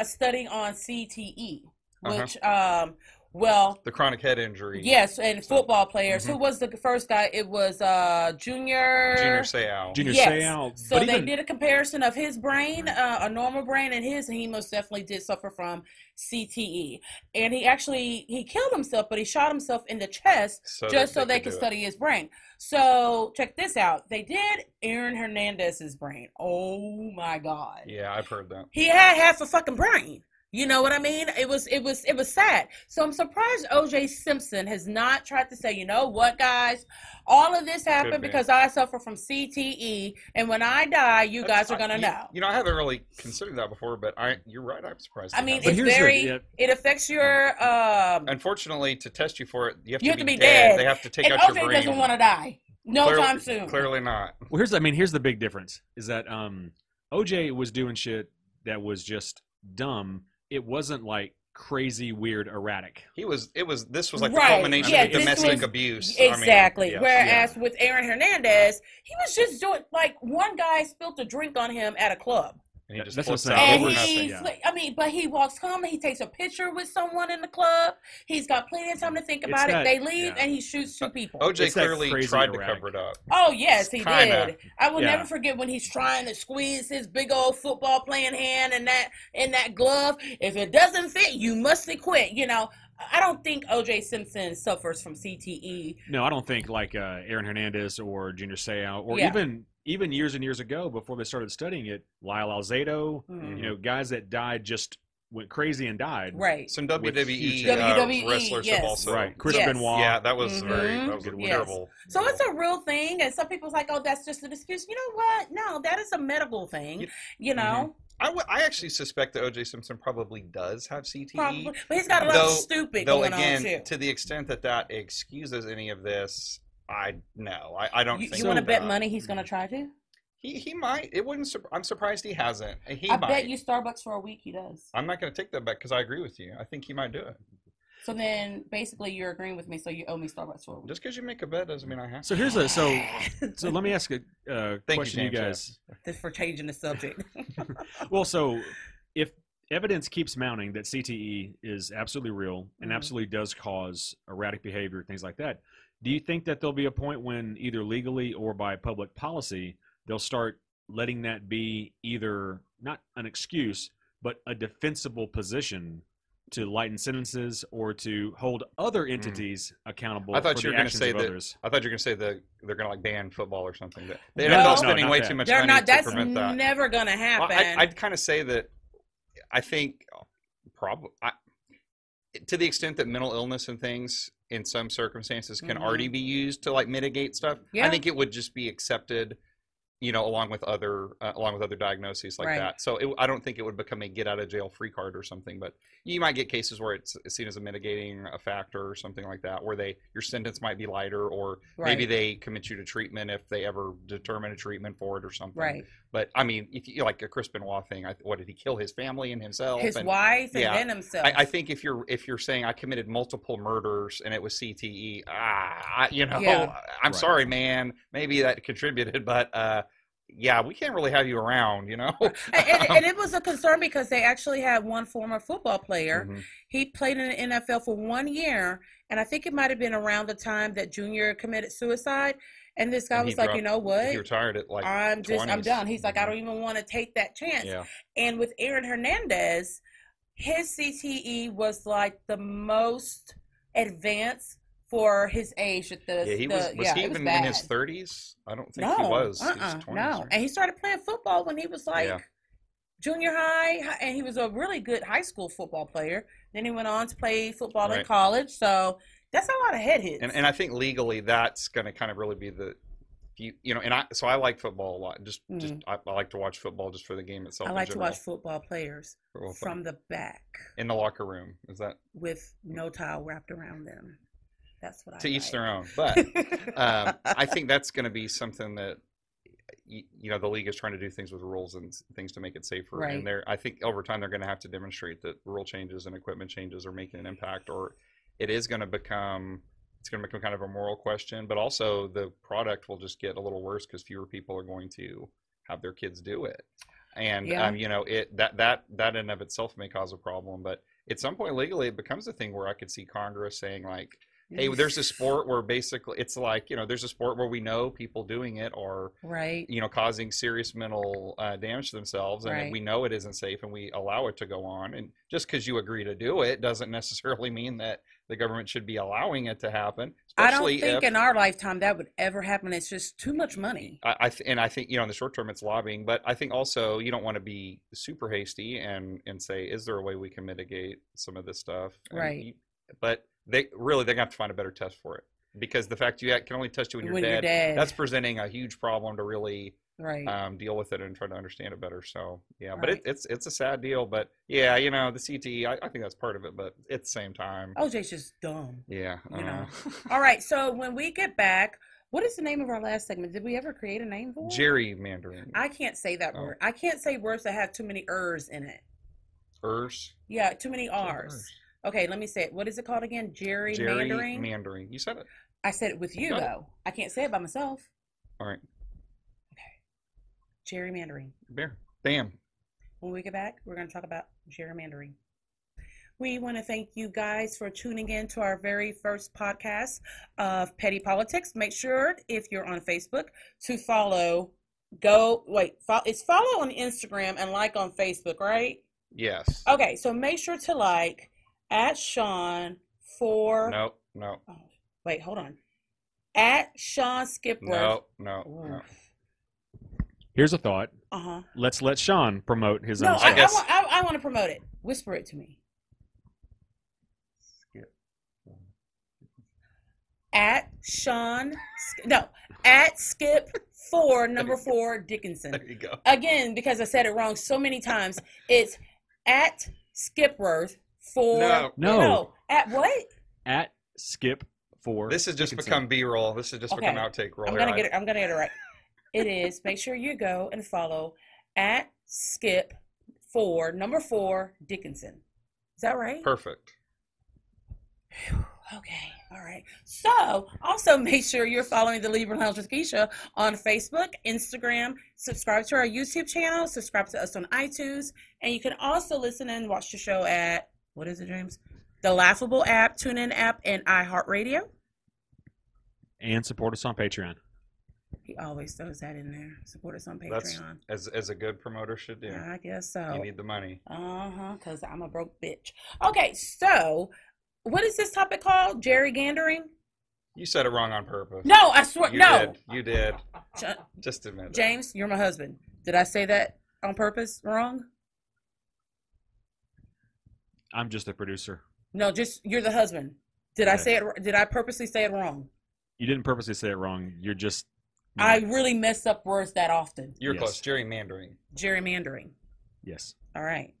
a study on CTE, Uh-huh. which, um, well, The chronic head injury. yes, and So- football players. Mhm. Who was the first guy? It was uh, Junior. Junior Seau. Junior Yes. Seau, So but they even, did a comparison of his brain, uh, a normal brain, and his, and he most definitely did suffer from CTE. And he actually he killed himself, but he shot himself in the chest So just that so they could could it. study his brain. So check this out: they did Aaron Hernandez's brain. Oh my god, Yeah, I've heard that. he had half a fucking brain. You know what I mean? It was it was it was sad. So I'm surprised OJ Simpson has not tried to say, you know what, guys, all of this happened be. because I suffer from CTE, and when I die, you That's- guys are gonna I- you- know. You know, I haven't really considered that before, but I you're right. I'm surprised. I it mean, hasn't. it's here's the- very yeah. it affects your um, Unfortunately, to test you for it, you have, You to, have to be be dead. dead. They have to take and out OJ your brain. doesn't want to die no Clearly- time soon. Clearly not. Well, here's I mean, here's the big difference is that um, OJ was doing shit that was just dumb. It wasn't like crazy, weird, erratic. He was. It was. This was like Right, the culmination yeah, of domestic was- abuse. I mean, Exactly. yes. Whereas with Aaron Hernandez, he was just doing like one guy spilled a drink on him at a club. And he just That's what flips I'm out saying. And over was- nothing. yeah. I mean, but he walks home. He takes a picture with someone in the club. He's got plenty of time to think It's about that- it. They leave, yeah. and he shoots two people. OJ It's that clearly crazy tried erratic. to cover it up. Oh yes, he Kinda. did. I will Yeah. never forget when he's trying to squeeze his big old football playing hand in that in that glove. If it doesn't fit, you must quit. You know, I don't think OJ Simpson suffers from E. CTE. No, I don't think like uh, Aaron Hernandez or Junior Seau or Yeah. even even years and years ago before they started studying it, Lyle Alzado, Mhm. you know, guys that died just went crazy and died. Right. Some WWE, uh, WWE, wrestlers yes. have also. Right. Chris Yes. Benoit. Yeah, that was very. Mhm. That was Yes. terrible. So it's a real thing, and some people's like, "Oh, that's just an excuse." You know what? No, that is a medical thing. You- You know, I, w- I actually suspect that OJ Simpson probably does have CTE. probably, but he's got a lot Though- of stupid Though going again, on too. to the extent that that excuses any of this, I no, I, I don't think You, think. want to bet money he's going to try to? He he might. It wouldn't. sur- I'm surprised he hasn't. He I might. bet you Starbucks for a week he does. I'm not going to take that bet because I agree with you. I think he might do it. So then, basically, you're agreeing with me. So you owe me Starbucks for a week. Just because you make a bet doesn't mean I have. So here's a so so let me ask a uh, you, question, you, James, yeah. guys. Just for changing the subject. Well, so if evidence keeps mounting that CTE is absolutely real and Mhm. absolutely does cause erratic behavior, things like that, do you think that there'll be a point when either legally or by public policy they'll start letting that be either not an excuse but a defensible position to lighten sentences or to hold other entities accountable Mm. I thought for you were gonna say that- others? I thought you were going to say that they're going to like ban football or something. But the No. NFL's No, spending not way that. too much They're money not. to That's prevent that. That's never going to Well, happen. I, I'd kind of say that I think probably to the extent that mental illness and things in some circumstances can Mhm. already be used to like mitigate stuff. Yeah. I think it would just be accepted, you know, along with other uh, along with other diagnoses like Right. that. So it, I don't think it would become a get out of jail free card or something. But you might get cases where it's seen as a mitigating a factor or something like that, where they your sentence might be lighter, or maybe they commit you to treatment if they ever determine a treatment for it or something. right. But I mean, if you like a Chris Benoit thing, I, what did he kill his family and himself? His and wife and yeah. then himself. I, I think if you're if you're saying I committed multiple murders and it was CTE, ah, I- you know, Yeah. I'm Right. sorry, man. Maybe that contributed, but uh, yeah, we can't really have you around, you know. and, and, and it was a concern because they actually had one former football player. Mhm. He played in the NFL for one year, and I think it might have been around the time that Junior committed suicide. And this guy And was like, dropped- you know what? He retired at like I'm just, I'm done. He's like, I don't even want to take that chance. yeah. And with Aaron Hernandez, his CTE was like the most advanced for his age. At the, Yeah, he the- was. Was yeah, he even bad. in his 30s? I don't think no, he was. He was Uh-uh, 20s, no. right? And he started playing football when he was like Yeah. junior high, and he was a really good high school football player. Then he went on to play football in college. So that's a lot of head hits. and and I think legally that's going to kind of really be the you you know and I so I like football a lot just just I, I like to watch football just for the game itself Mm. I like to watch football players Well, from the back in the locker room is that with no towel wrapped around them. That's what I to each like. their own but um, I think that's going to be something that y- you know the league is trying to do things with rules and things to make it safer. Right. And they're I think over time they're going to have to demonstrate that rule changes and equipment changes are making an impact, or it is going to become it's going to become kind of a moral question. But also the product will just get a little worse because fewer people are going to have their kids do it. And Yeah. um, you know it that that that in and of itself may cause a problem, but at some point legally it becomes a thing where I could see Congress saying like hey there's a sport where basically it's like you know there's a sport where we know people doing it are right. you know causing serious mental uh, damage to themselves and Right. we know it isn't safe and we allow it to go on and just because you agree to do it doesn't necessarily mean that the government should be allowing it to happen I don't think if in our lifetime that would ever happen. It's just too much money. I, I th- and I think you know in the short term it's lobbying, but I think also you don't want to be super hasty and and say is there a way we can mitigate some of this stuff? And Right. you- but they really they're gonna have to find a better test for it because the fact you can only test you when you're, When dead, you're dead. that's presenting a huge problem to really right. um, deal with it and try to understand it better. So yeah, but it, it's it's a sad deal. But yeah, you know the CTE, I, I think that's part of it. But at the same time, OJ's just dumb. yeah, you know. uh, All right. So when we get back, what is the name of our last segment? Did we ever create a name for it? gerrymandering, I can't say that Oh. word. I can't say words that have too many ers in it. ERS, Yeah, too many r's. Okay, let me say it. What is it called again? Jerry Mandering. gerrymandering. You said it. I said it with you Got it. though. I can't say it by myself. All right, Gerrymandering. there. Bam. When we get back, we're going to talk about gerrymandering. We want to thank you guys for tuning in to our very first podcast of Petty Politics. Make sure if you're on Facebook to follow. Go wait. Fo- it's follow on Instagram and like on Facebook, right? Yes. Okay, so make sure to like at Sean for. No, no, Oh, wait, hold on. At Sean Skipworth. no, no, no. Here's a thought. Uh huh. Let's let Sean promote his No, own I. I, guess- want, I, I want to promote it. Whisper it to me. Skip. At Sean, no, at Skip four number four Dickinson. There you go. Again, because I said it wrong so many times, it's at Skipworth for No. No. at what? At Skip for This has just Dickinson. become B-roll. This has just Okay. become outtake roll. I'm gonna I- get it. I'm gonna get it right. It is. Make sure you go and follow at Skip four number four Dickinson. Is that right? Perfect. Okay. All right. So, also make sure you're following the Libra Lounge with Keisha on Facebook, Instagram. Subscribe to our YouTube channel. Subscribe to us on iTunes, and you can also listen and watch the show at what is it, James? The Laughable app, TuneIn app, and iHeartRadio. and support us on Patreon. He always throws that in there. Support us on That's Patreon. as as a good promoter should do. I guess so. You need the money. Uh huh. Because I'm a broke bitch. Okay. So, what is this topic called? Jerry Gandering? You said it wrong on purpose. No, I swear. You no. did. You did. Ja- Just admit it. James, you're my husband. Did I say that on purpose wrong? I'm just a producer. No, just you're the husband. Did I Yeah. say it? Did I purposely say it wrong? You didn't purposely say it wrong. You're just. I really mess up words that often. You're Yes. close. Gerrymandering. Gerrymandering. Yes. All right.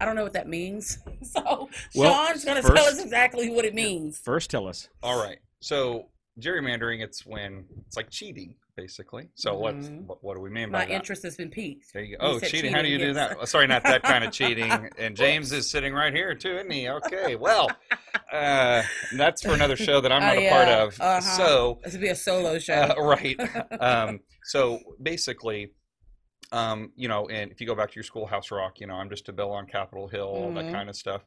I don't know what that means. So Well, Sean's going to tell us exactly what it means. First, tell us. All right. So gerrymandering, it's when it's like cheating, basically. So what's Mhm. what, what do we mean by that? My interest has been piqued. There you You go. Oh, said cheating. How do you cheating, do that? Sorry, not that kind of cheating. And James is sitting right here too, isn't he? Okay. Well, uh, that's for another show that I'm Oh, not a part of. Uh-huh. So, This would be a solo show. uh, right. Um, so basically, um, you know, and if you go back to your schoolhouse rock, you know, I'm just a bill on Capitol Hill, all that kind of stuff.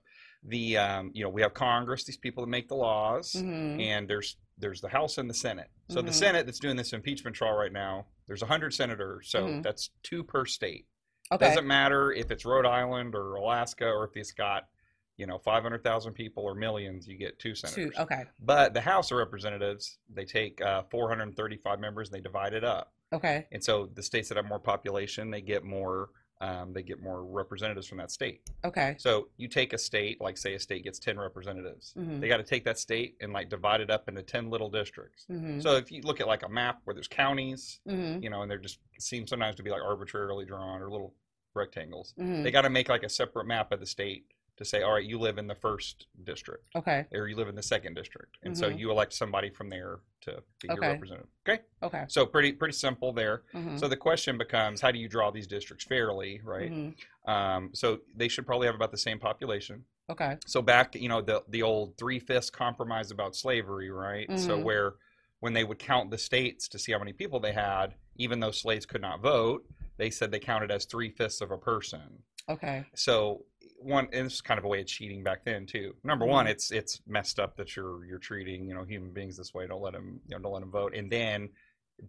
The, um, you know, we have Congress, these people that make the laws Mhm. and there's there's the House and the Senate. So the Mhm. Senate that's doing this impeachment trial right now, there's 100 senators, so Mhm. that's two per state. Okay. Doesn't matter if it's Rhode Island or Alaska or if it's got, you know, 500,000 people or millions, you get two senators. Two. Okay. But the House of Representatives, they take uh, 435 members and they divide it up. Okay. And so the states that have more population, they get more. Um, they get more representatives from that state. Okay. So you take a state, like say a state gets 10 representatives. Mhm. They got to take that state and like divide it up into 10 little districts. Mm-hmm. So if you look at like a map where there's counties, mm-hmm. you know, and they're just seem sometimes to be like arbitrarily drawn or little rectangles. Mm-hmm. They got to make like a separate map of the state to say, all right, you live in the first district Okay. or you live in the second district, and so Mhm. you elect somebody from there to be your representative. Okay, Okay. so pretty pretty simple there. Mhm. So the question becomes, how do you draw these districts fairly, right? Mhm. Um, so they should probably have about the same population. Okay. So back, you know, the the old three fifths compromise about slavery, right? So Mhm. where when they would count the states to see how many people they had, even though slaves could not vote, they said they counted as three fifths of a person. Okay. So one, and this is kind of a way of cheating back then too. Number one, Mhm. it's it's messed up that you're you're treating you know human beings this way. Don't let them you know don't let them vote. And then,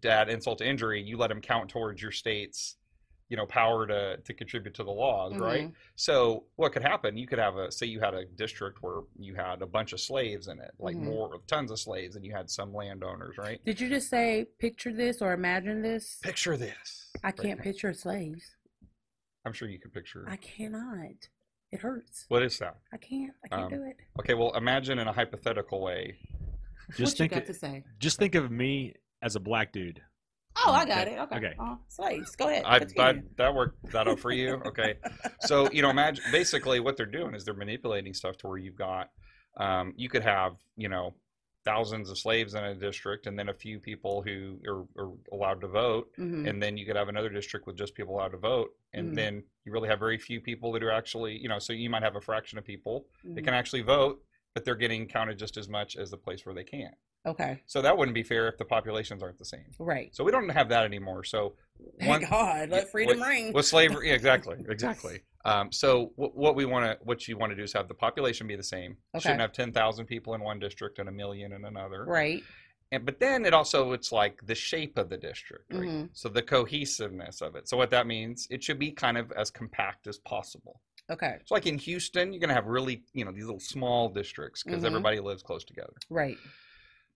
dad insult to injury, you let them count towards your state's you know power to to contribute to the laws, right? Mhm. So what could happen? You could have a say you had a district where you had a bunch of slaves in it, like Mhm. more tons of slaves, and you had some landowners, right? Did you just say picture this or imagine this? Picture this. I can't now. picture slaves. I'm sure you could picture. I cannot. It hurts. What is that? I can't. I can't Um, do it. Okay, well, imagine in a hypothetical way. Just what think you got it- to say? Just think of me as a black dude. Oh, I got okay, it. Okay. okay. Uh, slaves. Go ahead. I, continue. that that worked that out for you. Okay, so you know, imagine basically what they're doing is they're manipulating stuff to where you've got, um, you could have you know, thousands of slaves in a district, and then a few people who are, are allowed to vote, Mhm. and then you could have another district with just people allowed to vote, and Mhm. then you really have very few people that are actually, you know, so you might have a fraction of people that Mhm. can actually vote, but they're getting counted just as much as the place where they can't. Okay. So that wouldn't be fair if the populations aren't the same. Right. So we don't have that anymore. So Thank God. Let freedom what- ring. with slavery yeah, exactly exactly um, so what, what we want to what you want to do is have the population be the same you Okay. shouldn't have 10,000 people in one district and a million in another Right. and but then it also it's like the shape of the district right? Mhm. so the cohesiveness of it so what that means it should be kind of as compact as possible Okay. so like in houston you're going to have really you know these little small districts because Mhm. everybody lives close together Right.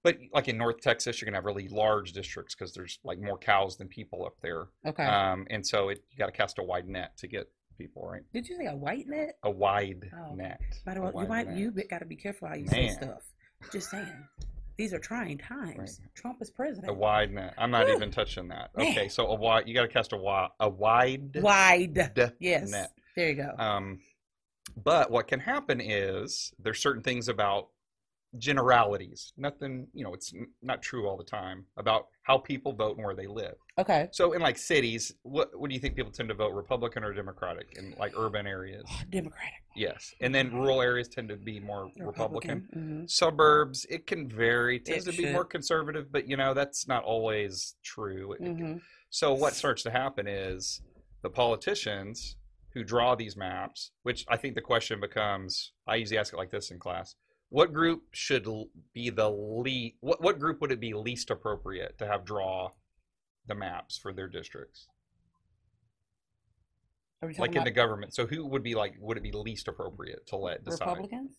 but like in north texas you're going to have really large districts because there's like more cows than people up there Okay. um, and so it, you got to cast a wide net to get people right Did you say a white net? a wide Oh, net. By the way, you might net. you got to be careful how you say stuff. Just saying. These are trying times. Trump is president. a wide net. I'm not even touching that. Man. Okay, so a wide. You got to cast a wide a wide Wide. Yes. net. There you go. Um, but what can happen is there's certain things about generalities. Nothing, you know, it's not true all the time about how people vote and where they live. okay. So in like cities, what what do you think people tend to vote, Republican or Democratic in like urban areas? Democratic. Yes, and then rural areas tend to be more Republican. Mhm. suburbs it can vary tends It to be more conservative but you know that's not always true It- Mhm. so what starts to happen is the politicians who draw these maps which i think the question becomes i usually ask it like this in class what group should be the least what, what group would it be least appropriate to have draw the maps for their districts like in the government so who would be like would it be least appropriate to let decide Republicans?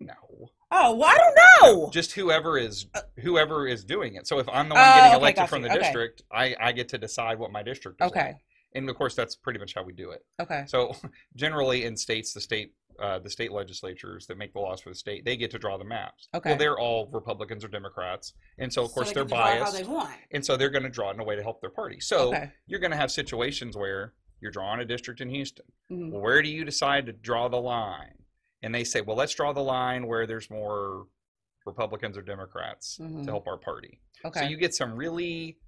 no Oh, well, I don't know. just whoever is uh, whoever is doing it. So if I'm the one Oh, getting okay, elected got from the Okay. district, I, I get to decide what my district is. Okay. like. And of course, that's pretty much how we do it. Okay. So generally, in states, the state uh, the state legislatures that make the laws for the state, they get to draw the maps. Okay. Well, they're all Republicans or Democrats, and so of course they they're get to draw biased, How they want. and so they're going to draw it in a way to help their party. So Okay. you're going to have situations where you're drawing a district in Houston. Mhm. Well, where do you decide to draw the line? And they say, well, let's draw the line where there's more Republicans or Democrats Mhm. to help our party. Okay. So you get some really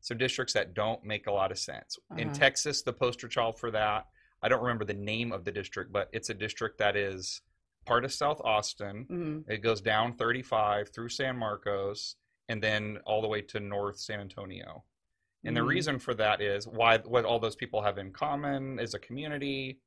some districts that don't make a lot of sense. In Uh-huh. Texas, the poster child for that, I don't remember the name of the district, but it's a district that is part of South Austin. Mhm. It goes down 35 through San Marcos and then all the way to North San Antonio. And the Mhm. reason for that is why what all those people have in common is a community.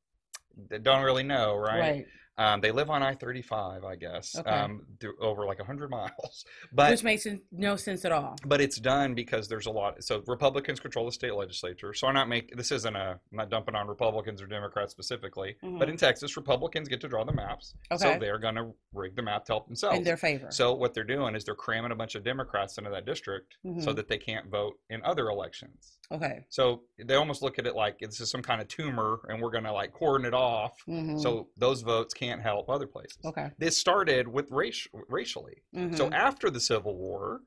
They don't really know, right? Right. Um, they live on I 35, I guess, Okay. um, through, over like 100 miles. But Which makes no sense at all. but it's done because there's a lot. So Republicans control the state legislature. So I'm not make this isn't a I'm not dumping on Republicans or Democrats specifically. But Mhm. in Texas, Republicans get to draw the maps. Okay. So they're going to rig the map to help themselves. In their favor. So what they're doing is they're cramming a bunch of Democrats into that district so Mhm. that they can't vote in other elections. okay. So they almost look at it like this is some kind of tumor, and we're going to like cordon it off Mhm. so those votes can't help other places. okay. This started with race, racially. So Mhm. after the Civil War,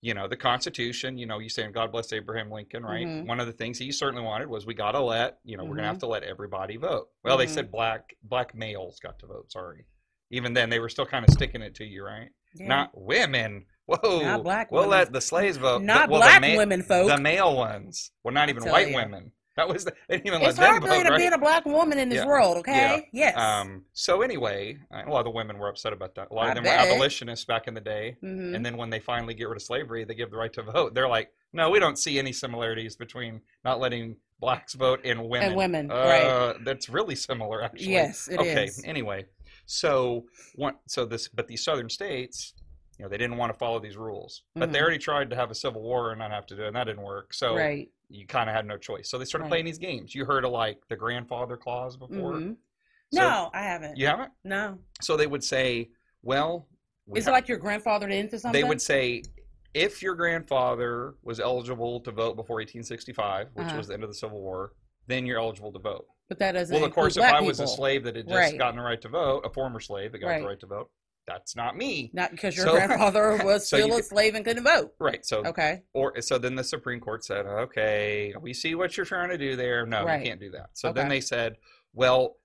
you know, the Constitution, you know, you saying God bless Abraham Lincoln, right? Mhm. One of the things he certainly wanted was we got to let, you know, we're going to have to let everybody vote. Well, they Mhm. said black black males got to vote. Sorry. Even then, they were still kind of sticking it to you, right? Yeah. Not women. Whoa. Not black We'll women. let the slaves vote. Not well, the black ma- women, folk. The male ones. Well, not even white ya. women. That was the, they didn't even it's let hard them vote, to right? being a black woman in this Yeah. world, okay? Yes. Um, so anyway, a lot of the women were upset about that. A lot I of them bet. were abolitionists back in the day. Mhm. And then when they finally get rid of slavery, they give the right to vote. They're like, no, we don't see any similarities between not letting blacks vote and women. And women, uh, right. That's really similar, actually. Yes, it okay. is. Anyway, so one, so this, but these southern states, you know, they didn't want to follow these rules, but they Mhm. already tried to have a civil war and not have to do it, and that didn't work. So right. you kind of had no choice. So they started Right. playing these games. You heard of like the grandfather clause before? Mhm. So- no, I haven't. You haven't? No. So they would say, well, we Is it like your grandfathered into something? they would say if your grandfather was eligible to vote before 1865, which Uh-huh. was the end of the Civil War, then you're eligible to vote. But that doesn't. Well, of course, if I was a slave that had just Right. gotten the right to vote, a former slave that got the right to vote, that's not me. Not because your So- grandfather was so still you a slave and couldn't vote. Right. So, Okay. or so then the Supreme Court said, okay, we see what you're trying to do there. No, Right. you can't do that. So then they said, well,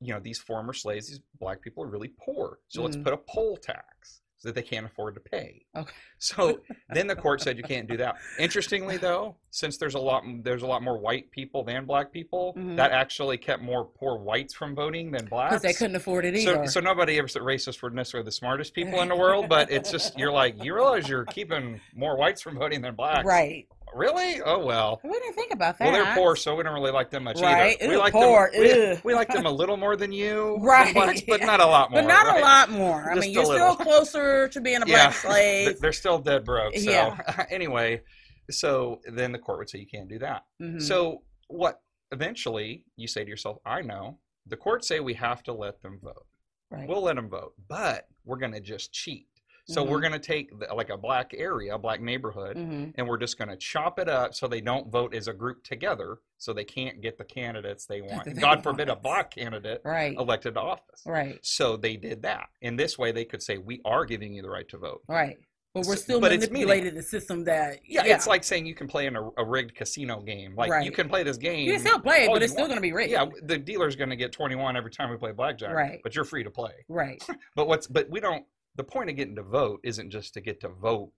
you know, these former slaves, these black people are really poor. So let's Mhm. put a poll tax that they can't afford to pay. Okay. So then the court said you can't do that. Interestingly, though, since there's a lot there's a lot more white people than black people, Mhm. that actually kept more poor whites from voting than blacks. Because they couldn't afford it So, either. so nobody ever said racists were necessarily the smartest people in the world, but it's just you're like you realize you're keeping more whites from voting than blacks. right. Really? Oh well. We didn't think about that. Well, they're poor, so we don't really like them much Right. either. We like poor. them. We, we like them a little more than you, Right. blacks, but not a lot more. But not right? a lot more. I Just mean, you're little. still closer to being a Yeah. black slave. They're still dead broke. So Yeah. anyway, so then the court would say you can't do that. Mhm. So what? Eventually, you say to yourself, "I know." The courts say we have to let them vote. right. We'll let them vote, but we're going to just cheat. So we're Mhm. going to take the, like a black area, a black neighborhood, Mhm. and we're just going to chop it up so they don't vote as a group together, so they can't get the candidates they want. They God forbid a black candidate Right. elected to office. Right. So they did that. In this way, they could say, "We are giving you the right to vote." Right. But we're still but manipulated the system that Yeah, it's like saying you can play in a, a rigged casino game. Like you can play this game. you can still play it, but it's still going to be rigged. Yeah, the dealer's going to get 21 every time we play blackjack. Right. But you're free to play. Right. But what's but we don't the point of getting to vote isn't just to get to vote.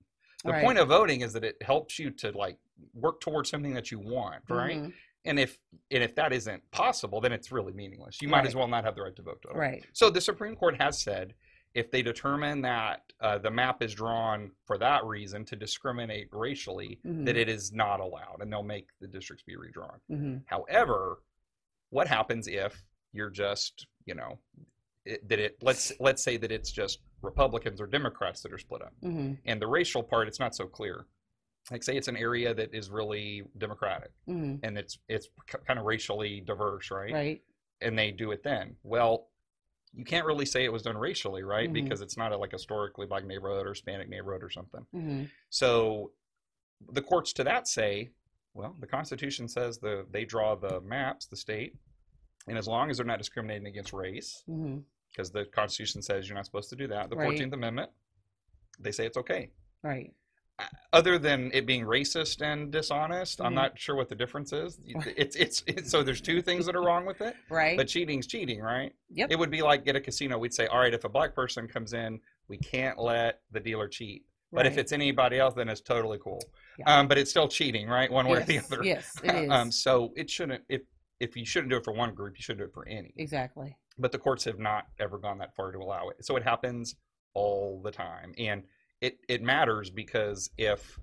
The Right. point of voting is that it helps you to like work towards something that you want, right? Mhm. And if and if that isn't possible, then it's really meaningless. You might as well not have the right to vote. at all. Right. So the Supreme Court has said if they determine that uh, the map is drawn for that reason to discriminate racially, Mhm. that it is not allowed, and they'll make the districts be redrawn. hmm However, what happens if you're just, you know, it, that it let's let's say that it's just Republicans or Democrats that are split up, hmm and the racial part it's not so clear. Like say it's an area that is really Democratic hmm and it's it's kind of racially diverse, right? Right. And they do it then. Well, you can't really say it was done racially, right? Mhm. Because it's not a like historically black neighborhood or Hispanic neighborhood or something. hmm So the courts to that say, well, the Constitution says the they draw the maps, the state, and as long as they're not discriminating against race, hmm because the Constitution says you're not supposed to do that, the Right. Fourteenth Amendment, they say it's okay. Right. Other than it being racist and dishonest, I'm Mhm. not sure what the difference is. It's, it's it's so there's two things that are wrong with it, Right. but cheating's cheating, right? yep. It would be like at a casino, we'd say, all right, if a black person comes in, we can't let the dealer cheat. But if it's anybody else, then it's totally cool. Yeah. Um, but it's still cheating, right? One way or the other. Yes, it is. um, so it shouldn't. If if you shouldn't do it for one group, you shouldn't do it for any. exactly. But the courts have not ever gone that far to allow it. So it happens all the time, and it it matters because if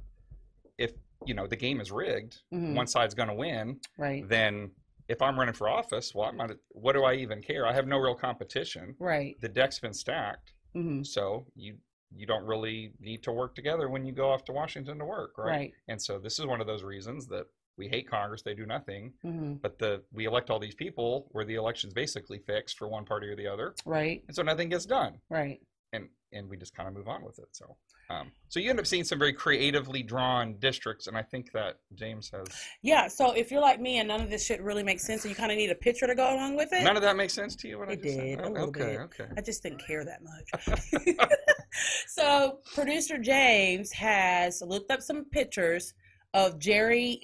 if you know the game is rigged, Mhm. one side's going to win. Right. Then if I'm running for office, well, I'm not, what do I even care? I have no real competition. Right. The deck's been stacked. mm-hmm. So you you don't really need to work together when you go off to Washington to work, right? Right. And so this is one of those reasons that we hate Congress; they do nothing. hmm But the we elect all these people where the election's basically fixed for one party or the other, Right. and so nothing gets done, Right. and and we just kind of move on with it. So. Um, so you end up seeing some very creatively drawn districts, and I think that James has Yeah. So if you're like me and none of this shit really makes sense, and you kind of need a picture to go along with it, none of that makes sense to you. What I It just said? did, a Oh, okay, bit. okay. I just didn't care that much. so producer James has looked up some pictures of Jerry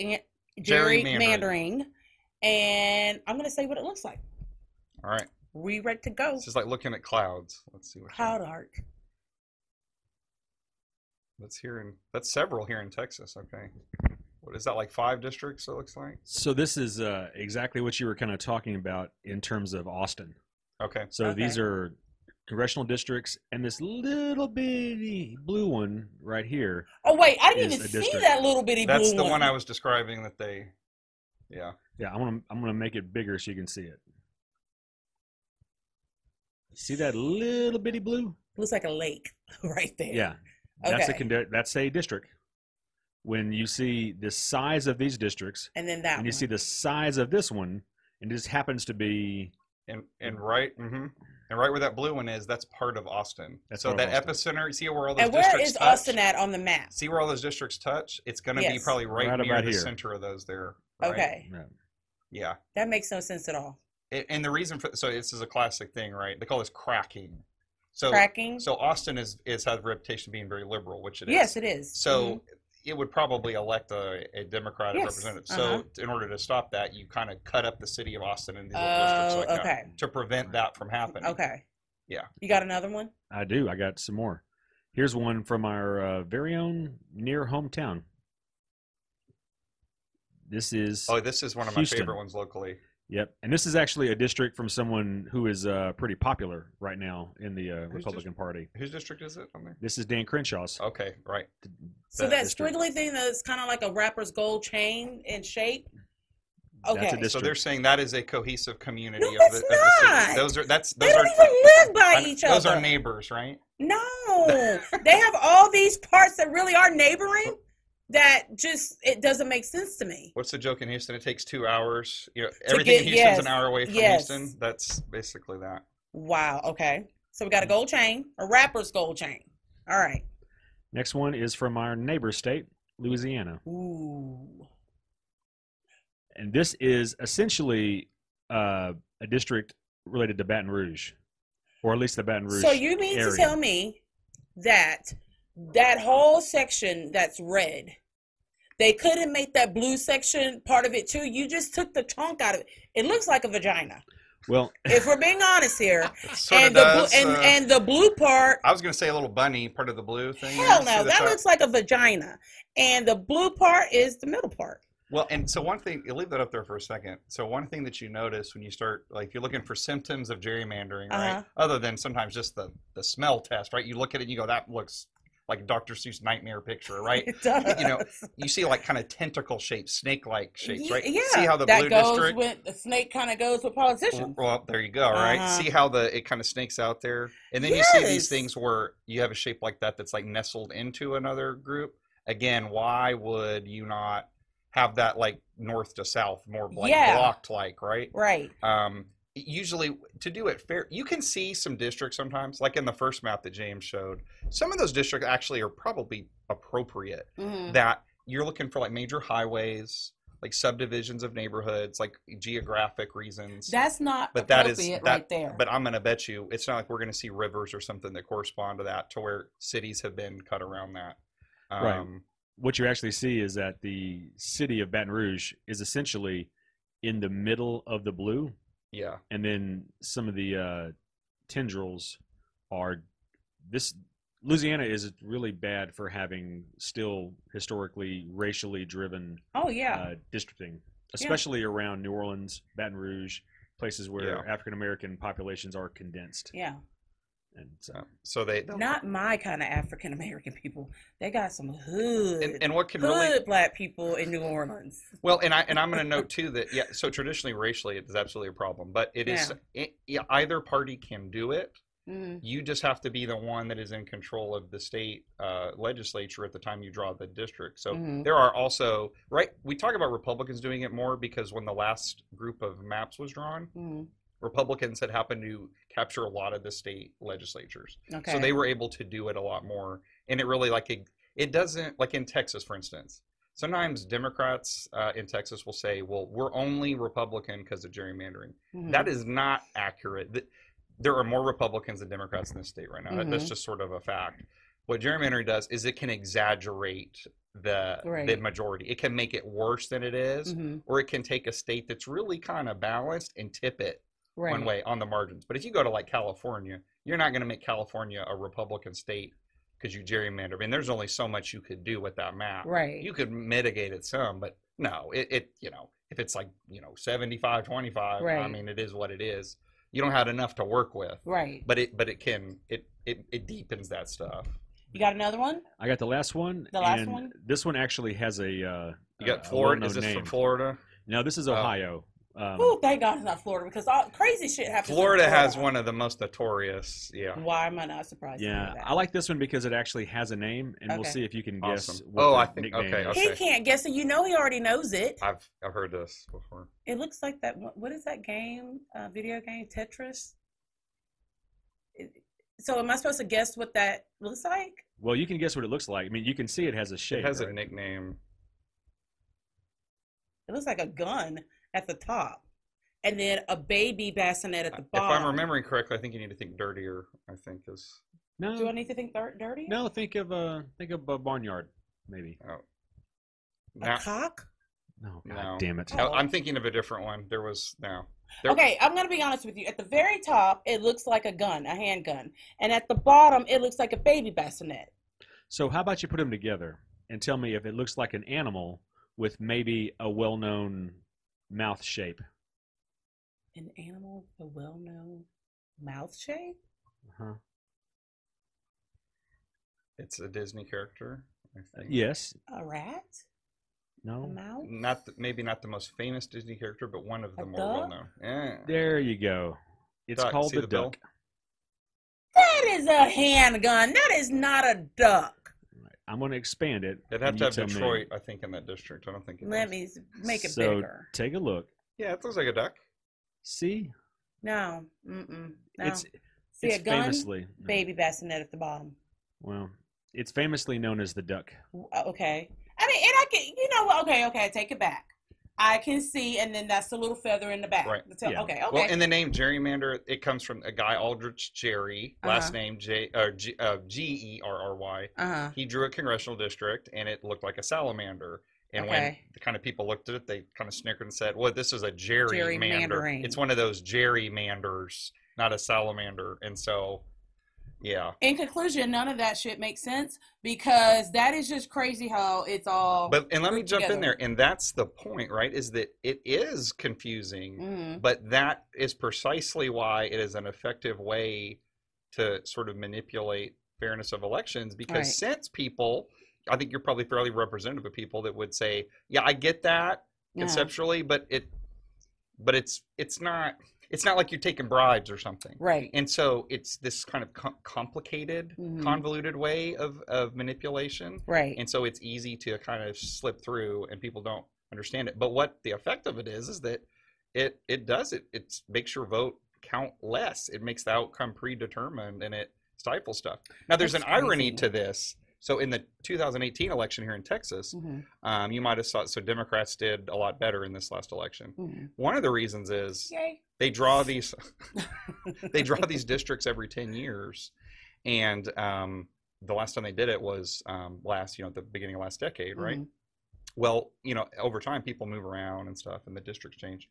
and Jerry Gerrymandering. Mandering, and I'm gonna say what it looks like. All right. We ready to go? It's just like looking at clouds. Let's see what. Cloud art. That's here in. That's several here in Texas. Okay. What is that? Like five districts? It looks like. So this is uh, exactly what you were kind of talking about in terms of Austin. Okay. So Okay. these are congressional districts, and this little bitty blue one right here. Oh wait, I didn't even see district. that little bitty That's blue one. That's the one. one I was describing. That they. Yeah. Yeah, I'm gonna I'm gonna make it bigger so you can see it. See that little bitty blue? Looks like a lake right there. Yeah, that's a Okay. condi- that's a district. When you see the size of these districts, And then that and you one. see the size of this one, and it just happens to be And and right. Mm-hmm. And right where that blue one is, that's part of Austin. That's so that Austin. epicenter. See where all those and where districts is touch? Austin at on the map? See where all those districts touch? It's going to be probably right, Right near about the here. center of those there. right? Okay, yeah, Yeah. that makes no sense at all. A- And the reason for so this is a classic thing, right? They call this cracking. So Cracking. so Austin is is has a reputation of being very liberal, which it is. yes, it is. So Mhm. It would probably elect a, a Democratic Yes, representative. uh-huh. So in order to stop that, you kind of cut up the city of Austin into these little Oh, districts like okay. that to prevent that from happening. okay. Yeah. You got another one? I do. I got some more. Here's one from our uh, very own near hometown. This is Oh, this is one of my favorite ones locally. Yep, and this is actually a district from someone who is uh, pretty popular right now in the uh, Who's Republican Party. Whose district is it on there? This is Dan Crenshaw's. Okay, right. So That that district. squiggly thing that's kind of like a rapper's gold chain in shape. That's a Okay. district. So they're saying that is a cohesive community No, of, that's the, of the city. not. Those are that's They don't are even live by I- each those other. are neighbors, right? No, they have all these parts that really are neighboring. That just it doesn't make sense to me. What's the joke in Houston? It takes two hours. You know, everything get- in Houston's an hour away from yes. Houston. That's basically that. Wow. Okay. So we got a gold chain, a rapper's gold chain. All right. Next one is from our neighbor state, Louisiana, Ooh. and this is essentially uh, a district related to Baton Rouge, or at least the Baton Rouge. So you mean to tell me that that whole section that's red, they couldn't make that blue section part of it too? You just took the chunk out of it. It looks like a vagina. well, If we're being honest here, and the blue, does. and uh, and the blue part, I was going to say a little bunny, part of the blue thing. hell no, that looks like a vagina, and the blue part is the middle part. Well, and so one thing, you leave that up there for a second. So one thing that you notice when you start, like, you're looking for symptoms of gerrymandering, right? Uh-huh. Other than sometimes just the the smell test, right? You look at it and you go, that looks like Dr. Seuss nightmare picture, right? You know, you see like kind of tentacle shapes, snake-like shapes, right? Yeah, See how the that blue goes district. with the snake kind of goes with politicians. Well, there you go, right? Uh-huh. See how the it kind of snakes out there, and then you see these things where you have a shape like that that's like nestled into another group. Again, why would you not have that like north to south, more like Yeah. blocked like, right? Right. Um, usually to do it fair, you can see some districts sometimes, like in the first map that James showed. Some of those districts actually are probably appropriate. Mhm. That you're looking for like major highways, like subdivisions of neighborhoods, like geographic reasons. That's not But that is- that- right there. But I'm going to bet you it's not like we're going to see rivers or something that correspond to that, to where cities have been cut around that. Um, Right. what you actually see is that the city of Baton Rouge is essentially in the middle of the blue, Yeah. and then some of the uh, tendrils are this. Louisiana is really bad for having still historically racially driven oh yeah. uh, districting, especially around New Orleans, Baton Rouge, places where Yeah. African American populations are condensed. yeah. And so, So, so they. Not my kind of African American people. They got some hood, And, and what can hood really black people in New Orleans. Well, and I and I'm going to note too that yeah. So traditionally, racially, it is absolutely a problem, but it is it, yeah, either party can do it. Mhm. You just have to be the one that is in control of the state uh, legislature at the time you draw the district. So Mhm. there are also right. We talk about Republicans doing it more because when the last group of maps was drawn, Mhm. Republicans had happened to capture a lot of the state legislatures. Okay. So they were able to do it a lot more, and it really like it, it doesn't like in Texas, for instance. Sometimes Democrats uh, in Texas will say, "Well, we're only Republican because of gerrymandering." Mhm. That is not accurate. There are more Republicans than Democrats in this state right now. That- That's just sort of a fact. What gerrymandering does is it can exaggerate the the majority. It can make it worse than it is, Mhm. or it can take a state that's really kind of balanced and tip it Right. one way on the margins. But if you go to like California, you're not going to make California a Republican state because you gerrymander. I mean, there's only so much you could do with that map. Right. You could mitigate it some, but no, it, it you know, if it's like, you know, 75, 25, I mean, it is what it is. You don't have enough to work with, right. but it, but it can, it, it, it deepens that stuff. You got another one? I got the last one. The last and one? This one actually has a. Uh, You got a- a Florida. Is well-known this name. from Florida? No, this is Oh. Ohio. Um, Oh, thank God it's not Florida because all crazy shit happens. in Florida has one of the most notorious. Yeah. Why am I not surprised? yeah, that? I like this one because it actually has a name, and we'll see if you can guess. Awesome. What Oh, the I think- okay, okay. He can't guess it. You know he already knows it. I've, I've heard this before. It looks like that. What what is that game? Uh, video game Tetris. It- So am I supposed to guess what that looks like? Well, you can guess what it looks like. I mean, you can see it has a shape. It has a nickname. It looks like a gun at the top, and then a baby bassinet at the bottom. If. I'm remembering correctly, I think you need to think dirtier. I think is No, Do I need to think dirt dirty? no. Think of a think of a barnyard, maybe. oh. A Now, cock? No, God No. damn it. Oh. I'm thinking of a different one. There was no. There- Okay, I'm gonna be honest with you. At the very top, it looks like a gun, a handgun, and at the bottom, it looks like a baby bassinet. So, how about you put them together and tell me if it looks like an animal with maybe a well-known mouth shape? An animal with a well-known mouth shape. Uh-huh. It's a Disney character. I think. Yes. A rat? No. A No. mouse? Not the, maybe not the most famous Disney character, but one of the A more well known. Yeah. There you go. It's Duck, called see the, the bill? duck. That is a handgun. That is not a duck. I'm going to expand it. It'd have to have tell me. Detroit, I think, in that district. I don't think it Let does. me make it so bigger. take a look. Yeah, it looks like a duck. See, No, mm-mm, no. it's See it's a gun, famously baby bassinet at the bottom. Well, it's famously known as the duck. Uh, Okay. I mean, and I can, you know? Okay, okay, I take it back. I can see, and then that's the little feather in the back. Right. Tail- Yeah. Okay, okay. Well, and the name gerrymander, it comes from a guy Elbridge Gerry, last Uh-huh. name J or uh, G E R R Y. uh huh. He drew a congressional district, and it looked like a salamander. And when the kind of people looked at it, they kind of snickered and said, "Well, this is a gerrymander. It's one of those gerrymanders, not a salamander." And so, yeah. In conclusion, none of that shit makes sense because that is just crazy how it's all. But and let me jump in there, and that's the point, right? Is that it is confusing, Mhm. but that is precisely why it is an effective way to sort of manipulate fairness of elections. Because Right. since people, I think you're probably fairly representative of people that would say, "Yeah, I get that Yeah. conceptually, but it, but it's it's not it's not like you're taking bribes or something." Right. And so it's this kind of com- complicated, Mhm. convoluted way of, of manipulation Right. and so it's easy to kind of slip through and people don't understand it but what the effect of it is is that it it does it it makes your vote count less it makes the outcome predetermined and it stifles stuff now there's That's an irony to this so in the 2018 election here in texas Mhm. um, you might have saw so democrats did a lot better in this last election Mhm. one of the reasons is Yay. they draw these they draw these districts every 10 years and um, the last time they did it was um, last you know at the beginning of last decade right Mhm. well you know over time people move around and stuff and the districts change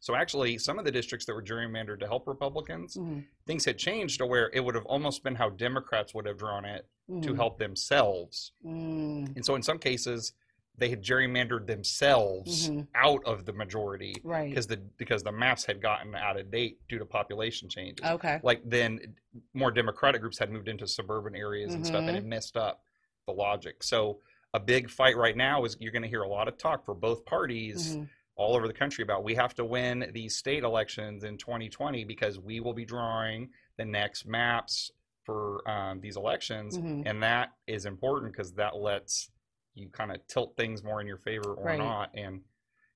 so actually some of the districts that were gerrymandered to help republicans Mhm. things had changed to where it would have almost been how democrats would have drawn it to Mhm. help themselves Mm. and so in some cases they had gerrymandered themselves Mhm. out of the majority Right. because the because the maps had gotten out of date due to population changes. Okay. Like then more democratic groups had moved into suburban areas and stuff and it messed up the logic. So a big fight right now is you're going to hear a lot of talk for both parties Mhm. all over the country about we have to win these state elections in 2020 because we will be drawing the next maps for um, these elections Mhm. and that is important because that lets you kind of tilt things more in your favor or Right. not and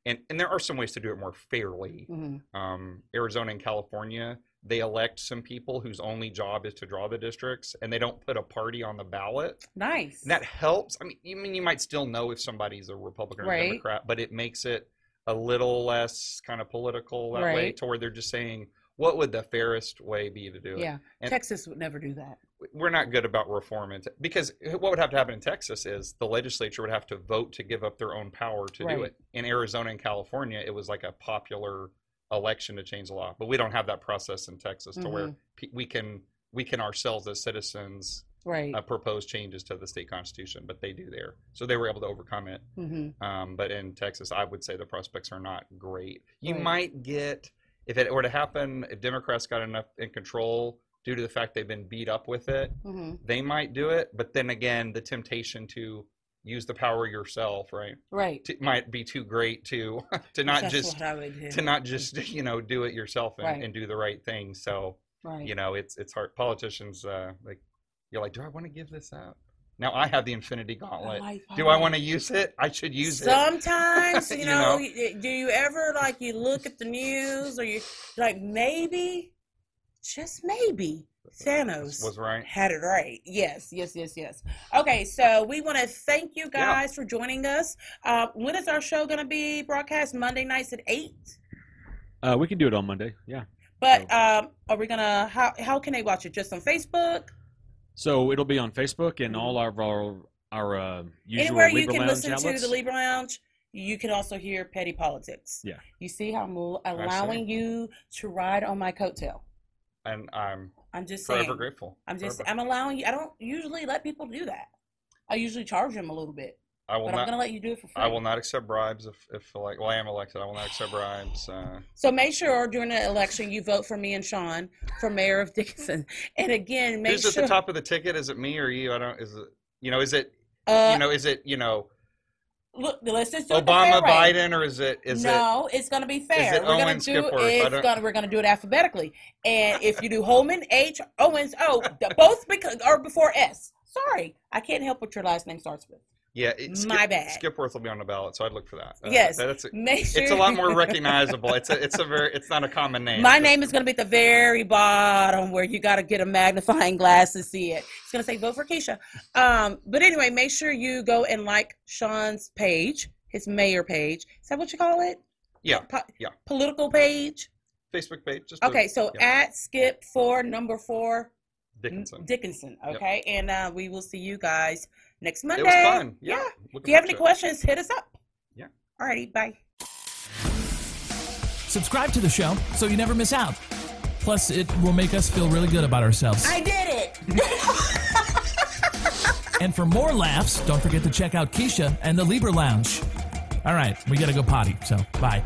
and and there are some ways to do it more fairly Mhm. um, arizona and california they elect some people whose only job is to draw the districts and they don't put a party on the ballot Nice. and that helps i mean you mean you might still know if somebody's a republican or Right. democrat but it makes it a little less kind of political that way to where they're just saying what would the fairest way be to do it? Yeah, And- Texas would never do that. we're not good about reform in te- because what would have to happen in Texas is the legislature would have to vote to give up their own power to do it. In Arizona and California, it was like a popular election to change the law, but we don't have that process in Texas to where Mhm. pe- we can we can ourselves as citizens Right. uh, propose changes to the state constitution, but they do there, so they were able to overcome it. hmm Um, but in Texas, I would say the prospects are not great. You Right. might get if it were to happen, if Democrats got enough in control due to the fact they've been beat up with it hmm they might do it but then again the temptation to use the power yourself right Right. t- might be too great to to not That's just what I would do. to not just you know do it yourself and, Right. and do the right thing so right. you know it's it's hard politicians uh like you're like do i want to give this up now i have the infinity gauntlet like do i want to use it i should use it Sometimes, you You know, know? do you ever like you look at the news or you like maybe, just maybe, Thanos was right had it right. Yes, yes, yes, yes. Okay, so we want to thank you guys for joining us. Uh, when is our show going to be broadcast? Monday nights at eight. Uh, we can do it on Monday. Yeah. But um, are we gonna? How how can they watch it? Just on Facebook? So it'll be on Facebook and all of our our uh, usual Anywhere you Libra can Lounge listen outlets. to the Libra Lounge, you can also hear Petty Politics. Yeah. You see how I'm allowing you to ride on my coattail. and i'm I'm just forever saying. grateful I'm just. Forever. I'm allowing you. I don't usually let people do that. I usually charge them a little bit, i will but I'm not gonna let you do it for free. i will not accept bribes if if like well i am elected i will not accept bribes uh So make sure during the election you vote for me and Sean for mayor of Dickinson. And again, make sure. Who's at the top of the ticket? Is it me or you? I don't. Is it you know? Is it uh, you know? Is it you know look, let's just do Obama, way. Biden, or is it is it? no, it's gonna be fair. it we're gonna do Skipworth? It's gonna we're gonna do it alphabetically. And if you do Holman, H, Owens, O, both because are before S. Sorry, I can't help what your last name starts with. Yeah, it, Skip, My bad. Skipworth will be on the ballot, so I'd look for that. Uh, Yes. that's a, Make sure it's a lot more recognizable. It's a it's a very it's not a common name. My name is going to be at the very bottom where you got to get a magnifying glass to see it. It's going to say vote for Keisha. Um, but anyway, make sure you go and like Sean's page, his mayor page. Is that what you call it? Yeah, Po- yeah. Political page. Facebook page. Okay, so yeah. at skip for number four Dickinson. Dickinson. Yep. Okay, and uh, we will see you guys next Monday. It was fun. Yeah. Yeah. Looking If you have any to it. questions, hit us up. Yeah. Alrighty, bye. Subscribe to the show so you never miss out. Plus, it will make us feel really good about ourselves. I did it. And for more laughs, don't forget to check out Keisha and the Libra Lounge. All right, we gotta go potty, so bye.